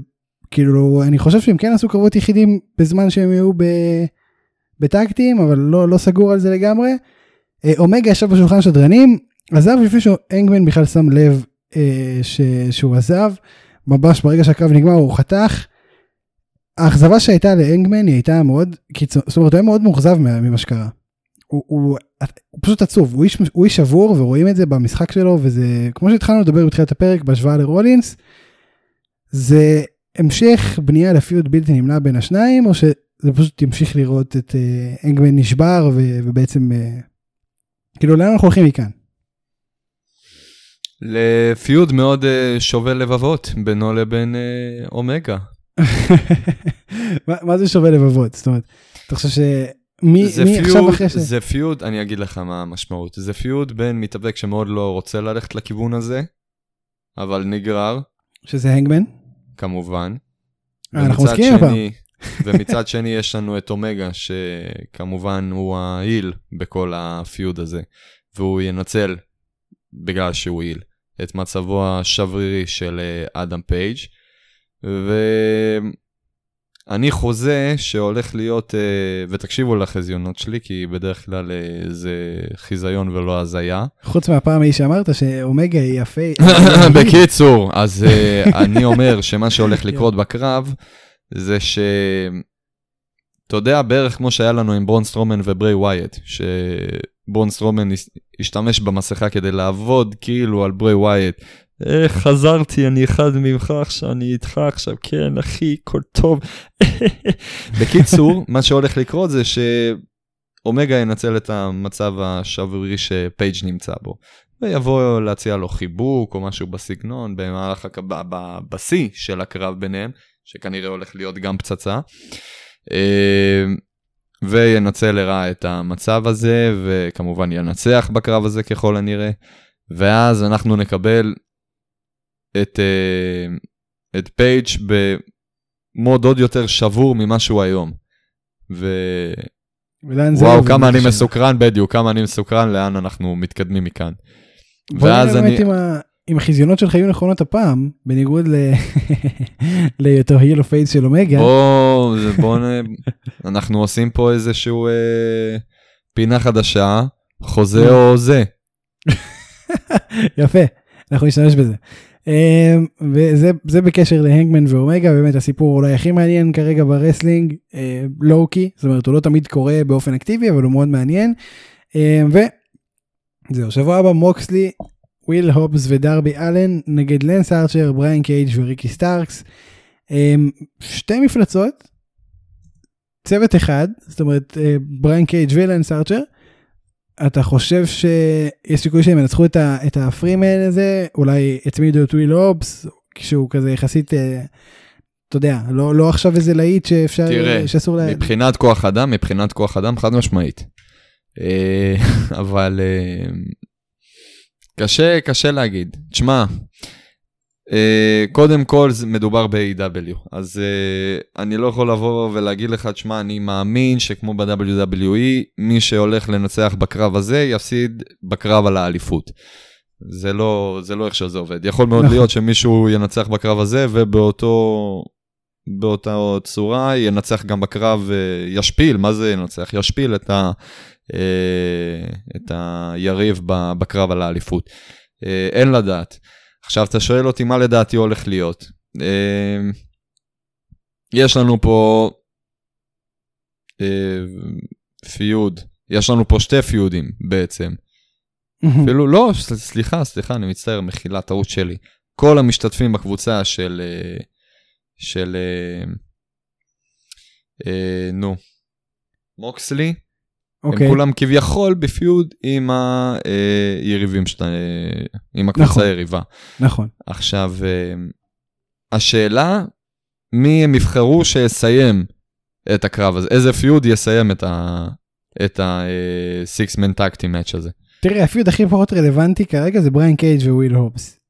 כאילו, אני חושב שהם כן עשו קרבות יחידים בזמן שהם היו ב... בטקטים, אבל לא, לא סגור על זה לגמרי. אה, אומגה ישב בשולחן השדרנים, עזב לפני שאנגמן בכלל שם לב אה, ש... שהוא עזב, ממש ברגע שהקרב נגמר הוא חתך. האכזבה שהייתה לאנגמן היא הייתה מאוד קיצונית, זאת אומרת הוא היה מאוד מאוכזב מה- ממה שקרה. הוא, הוא, הוא פשוט עצוב, הוא איש, הוא איש שבור ורואים את זה במשחק שלו וזה כמו שהתחלנו לדבר בתחילת הפרק בהשוואה לרולינס. זה המשך בנייה לפיוט בלתי נמנע בין השניים או שזה פשוט ימשיך לראות את אה, אנגמן נשבר ו, ובעצם אה, כאילו לאן אנחנו הולכים מכאן. לפיוד מאוד אה, שובה לבבות בינו לבין אומגה. מה, מה זה שווה לבבות זאת אומרת אתה חושב שמי זה מי עכשיו פיוד, אחרי ש... זה פיוד, אני אגיד לך מה המשמעות. זה פיוד בין מתאבק שמאוד לא רוצה ללכת לכיוון הזה, אבל נגרר, שזה הנגמן? כמובן. אנחנו מסכימים הפעם. ומצד שני יש לנו את אומגה, שכמובן הוא ההיל בכל הפיוד הזה, והוא ינצל, בגלל שהוא היל, את מצבו השברירי של אה, אדם פייג'. ואני חוזה שהולך להיות, אה, ותקשיבו לחזיונות שלי, כי בדרך כלל אה, זה חיזיון ולא הזיה. חוץ מהפעם ההיא שאמרת שאומגה היא יפה. בקיצור, אז אני אומר שמה שהולך לקרות בקרב זה ש... אתה יודע, בערך כמו שהיה לנו עם ברון סטרומן ובריי ווייט, שברון סטרומן הש- השתמש במסכה כדי לעבוד כאילו על בריי ווייט. אה, חזרתי, אני אחד ממך עכשיו, אני איתך עכשיו, כן, אחי, הכל טוב. בקיצור, מה שהולך לקרות זה שאומגה ינצל את המצב השברירי שפייג' נמצא בו. ויבוא להציע לו חיבוק או משהו בסגנון במהלך, בשיא של הקרב ביניהם, שכנראה הולך להיות גם פצצה. אה, וינצל לרעה את המצב הזה, וכמובן ינצח בקרב הזה ככל הנראה. ואז אנחנו נקבל את, אה, את פייג' במוד עוד יותר שבור ממה שהוא היום. ווואו, יוביל כמה אני בבקשה? מסוקרן, בדיוק, כמה אני מסוקרן, לאן אנחנו מתקדמים מכאן. בוא נראה באמת אם ה- אם החזיונות שלך יהיו נכונות הפעם, בניגוד ל- להיותו heel או face של אומגה. בוא, זה- בוא, אנחנו עושים פה איזשהו אה, פינה חדשה, חוזה או הוזה. יפה, אנחנו נשתמש בזה. אמ, וזה זה בקשר להנגמן ואומגה, באמת הסיפור אולי הכי מעניין כרגע ב wrestling, אה, low-key, זאת אומרת הוא לא תמיד קורה באופן אקטיבי, אבל הוא מאוד מעניין. אמ, וזהו, שבוע הבא מוקסלי, וויל הובס ודרבי אלן נגד לנס ארצ'ר, בריין קייג' וריקי סטארקס. אמ, שתי מפלצות, צוות אחד, זאת אומרת אה, בריין קייג' ולנס ארצ'ר. אתה חושב שיש סיכוי שהם ינצחו את, ה, את ה three-man הזה, אולי הצמידו את וויל הובס, כשהוא כזה יחסית, אה, אתה יודע, לא, לא עכשיו איזה להיט שאפשר, תראה, שאסור לה... מבחינת כוח אדם, מבחינת כוח אדם חד משמעית. אה, אבל אה, קשה, קשה להגיד. תשמע, אה, קודם כל מדובר ב-AW, אז אה, אני לא יכול לבוא ולהגיד לך, תשמע, אני מאמין שכמו ב-WWE, מי שהולך לנצח בקרב הזה יפסיד בקרב על האליפות. זה לא, זה לא איך שזה עובד. יכול מאוד נכון. להיות שמישהו ינצח בקרב הזה ובאותו באותה צורה ינצח גם בקרב, אה, ישפיל, מה זה ינצח? ישפיל את, ה, אה, את היריב בקרב על האליפות. אה, אין לדעת. עכשיו אתה שואל אותי מה לדעתי הולך להיות. יש לנו פה פיוד, יש לנו פה שתי פיודים בעצם. אפילו לא, סליחה, סליחה, אני מצטער, מחילה, טעות שלי. כל המשתתפים בקבוצה של, של, אה, אה, נו, מוקסלי, אוקיי, הם כולם כביכול בפיוד עם היריבים שלהם, עם הקבוצה נכון. היריבה. נכון. עכשיו, אה, השאלה, מי הם יבחרו שיסיים את הקרב הזה? איזה פיוד יסיים את ה... את ה-six man tag team match הזה. תראה, ה feud הכי פחות רלוונטי כרגע זה בריין קייג' וויל הובס.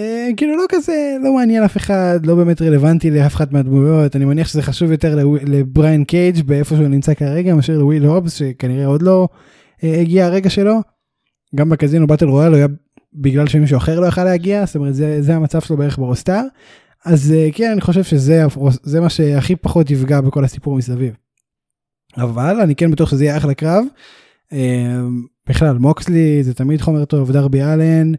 אה, כאילו לא כזה, לא מעניין אף אחד, לא באמת רלוונטי לאף אחת מהדמויות, אני מניח שזה חשוב יותר לבריין קייג' באיפה שהוא נמצא כרגע, מאשר לוויל הובס, שכנראה עוד לא אה, הגיע הרגע שלו. גם ב Casino Battle Royale היה בגלל שמישהו אחר לא יכל להגיע, זאת אומרת זה, זה המצב שלו בערך ב roster. אז אה, כן, אני חושב שזה מה שהכי פחות יפגע בכל הסיפור מסביב. אבל אני כן בטוח שזה יהיה אחלה קרב. בכלל מוקסלי זה תמיד חומר טוב, דרבי אלן,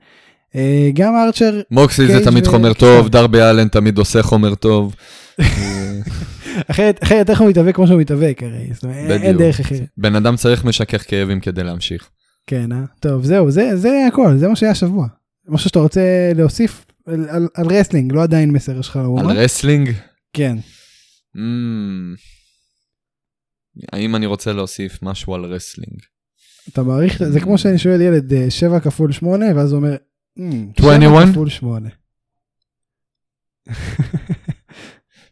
גם ארצ'ר, מוקסלי זה תמיד חומר כן. טוב, דרבי אלן תמיד עושה חומר טוב. אה, אחרת איך הוא מתאבק כמו שהוא מתאבק הרי, זאת אומרת, אין-. דרך אחרת. בן אדם צריך משכך כאבים כדי להמשיך. כן, אה? טוב זהו, זה, זה הכל, זה מה שהיה השבוע. משהו שאתה רוצה להוסיף על, על, על wrestling, לא עדיין מסר שלך לאומה. על wrestling? כן. אמ, האם אני רוצה להוסיף משהו על wrestling? אתה מעריך, זה כמו שאני שואל ילד אה, 7 כפול 8 ואז הוא אומר, "אמ, 21? 7 כפול 8.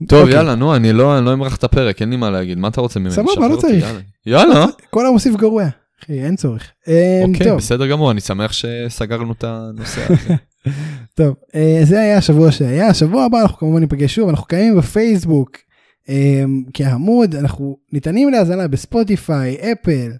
טוב, אוקיי. יאללה, נו, אני לא אני לא אמרח את הפרק, אין לי מה להגיד, מה אתה רוצה ממני? סבבה, לא אותי, צריך. יאללה. כל המוסיף גורע, אחי, אין צורך. אה, אוקיי. בסדר גמור, אני שמח שסגרנו את הנושא הזה. טוב, אה, זה היה השבוע שהיה, השבוע הבא אנחנו כמובן ניפגש שוב, אנחנו קיימים בפייסבוק אה, כעמוד, אנחנו ניתנים להאזנה בספוטיפיי, אפל,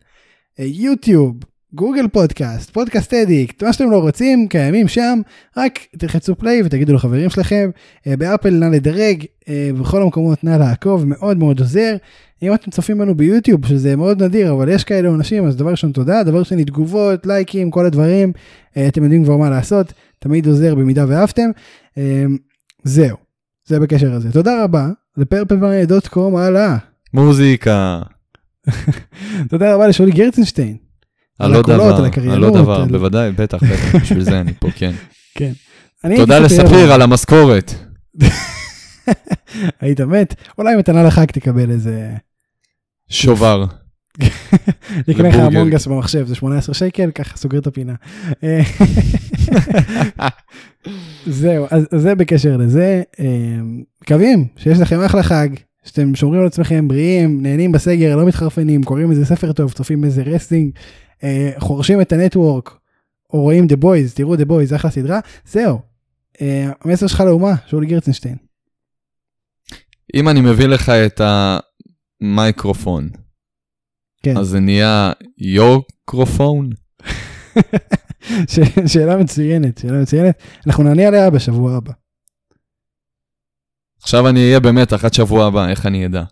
אה, יוטיוב, גוגל פודקאסט, Podcast Addict, מה שאתם לא רוצים, קיימים שם, רק תלחצו play ותגידו לחברים שלכם, אה, באפל נא לדרג, אה, בכל המקומות נא לעקוב, מאוד מאוד עוזר. אם אתם צופים בנו ביוטיוב, שזה מאוד נדיר, אבל יש כאלה אנשים, אז דבר ראשון תודה, דבר שני תגובות, לייקים, כל הדברים, אה, אתם יודעים כבר מה לעשות. תמיד עוזר במידה ואהבתם. זהו, זה בקשר לזה. תודה רבה לפרפלמריה.קום הלאה. מוזיקה, תודה רבה לשולי גרצנשטיין. על הקולות, דבר, על עוד דבר, על- בוודאי, בטח, בטח, בשביל זה אני פה, כן. אני תודה לספיר על המשכורת. היית מת, אולי מתנה לחג תקבל איזה... שובר. יקנה לך. Among Us במחשב זה 18 שקל ככה סוגר את הפינה. זהו אז זה בקשר לזה אה, מקווים שיש לכם אחלה חג שאתם שומרים על עצמכם בריאים נהנים בסגר לא מתחרפנים קוראים איזה ספר טוב צופים איזה wrestling אה, חורשים את ה Network או רואים The Boys תראו The Boys אחלה סדרה זהו. אה, המסר שלך לאומה שאולי גרצנשטיין. אם אני מביא לך את המייקרופון, כן. אז זה נהיה יוקרופון? ש- שאלה מצוינת שאלה מצוינת אנחנו נענה עליה בשבוע הבא. עכשיו אני אהיה במתח עד שבוע הבא, איך אני אדע?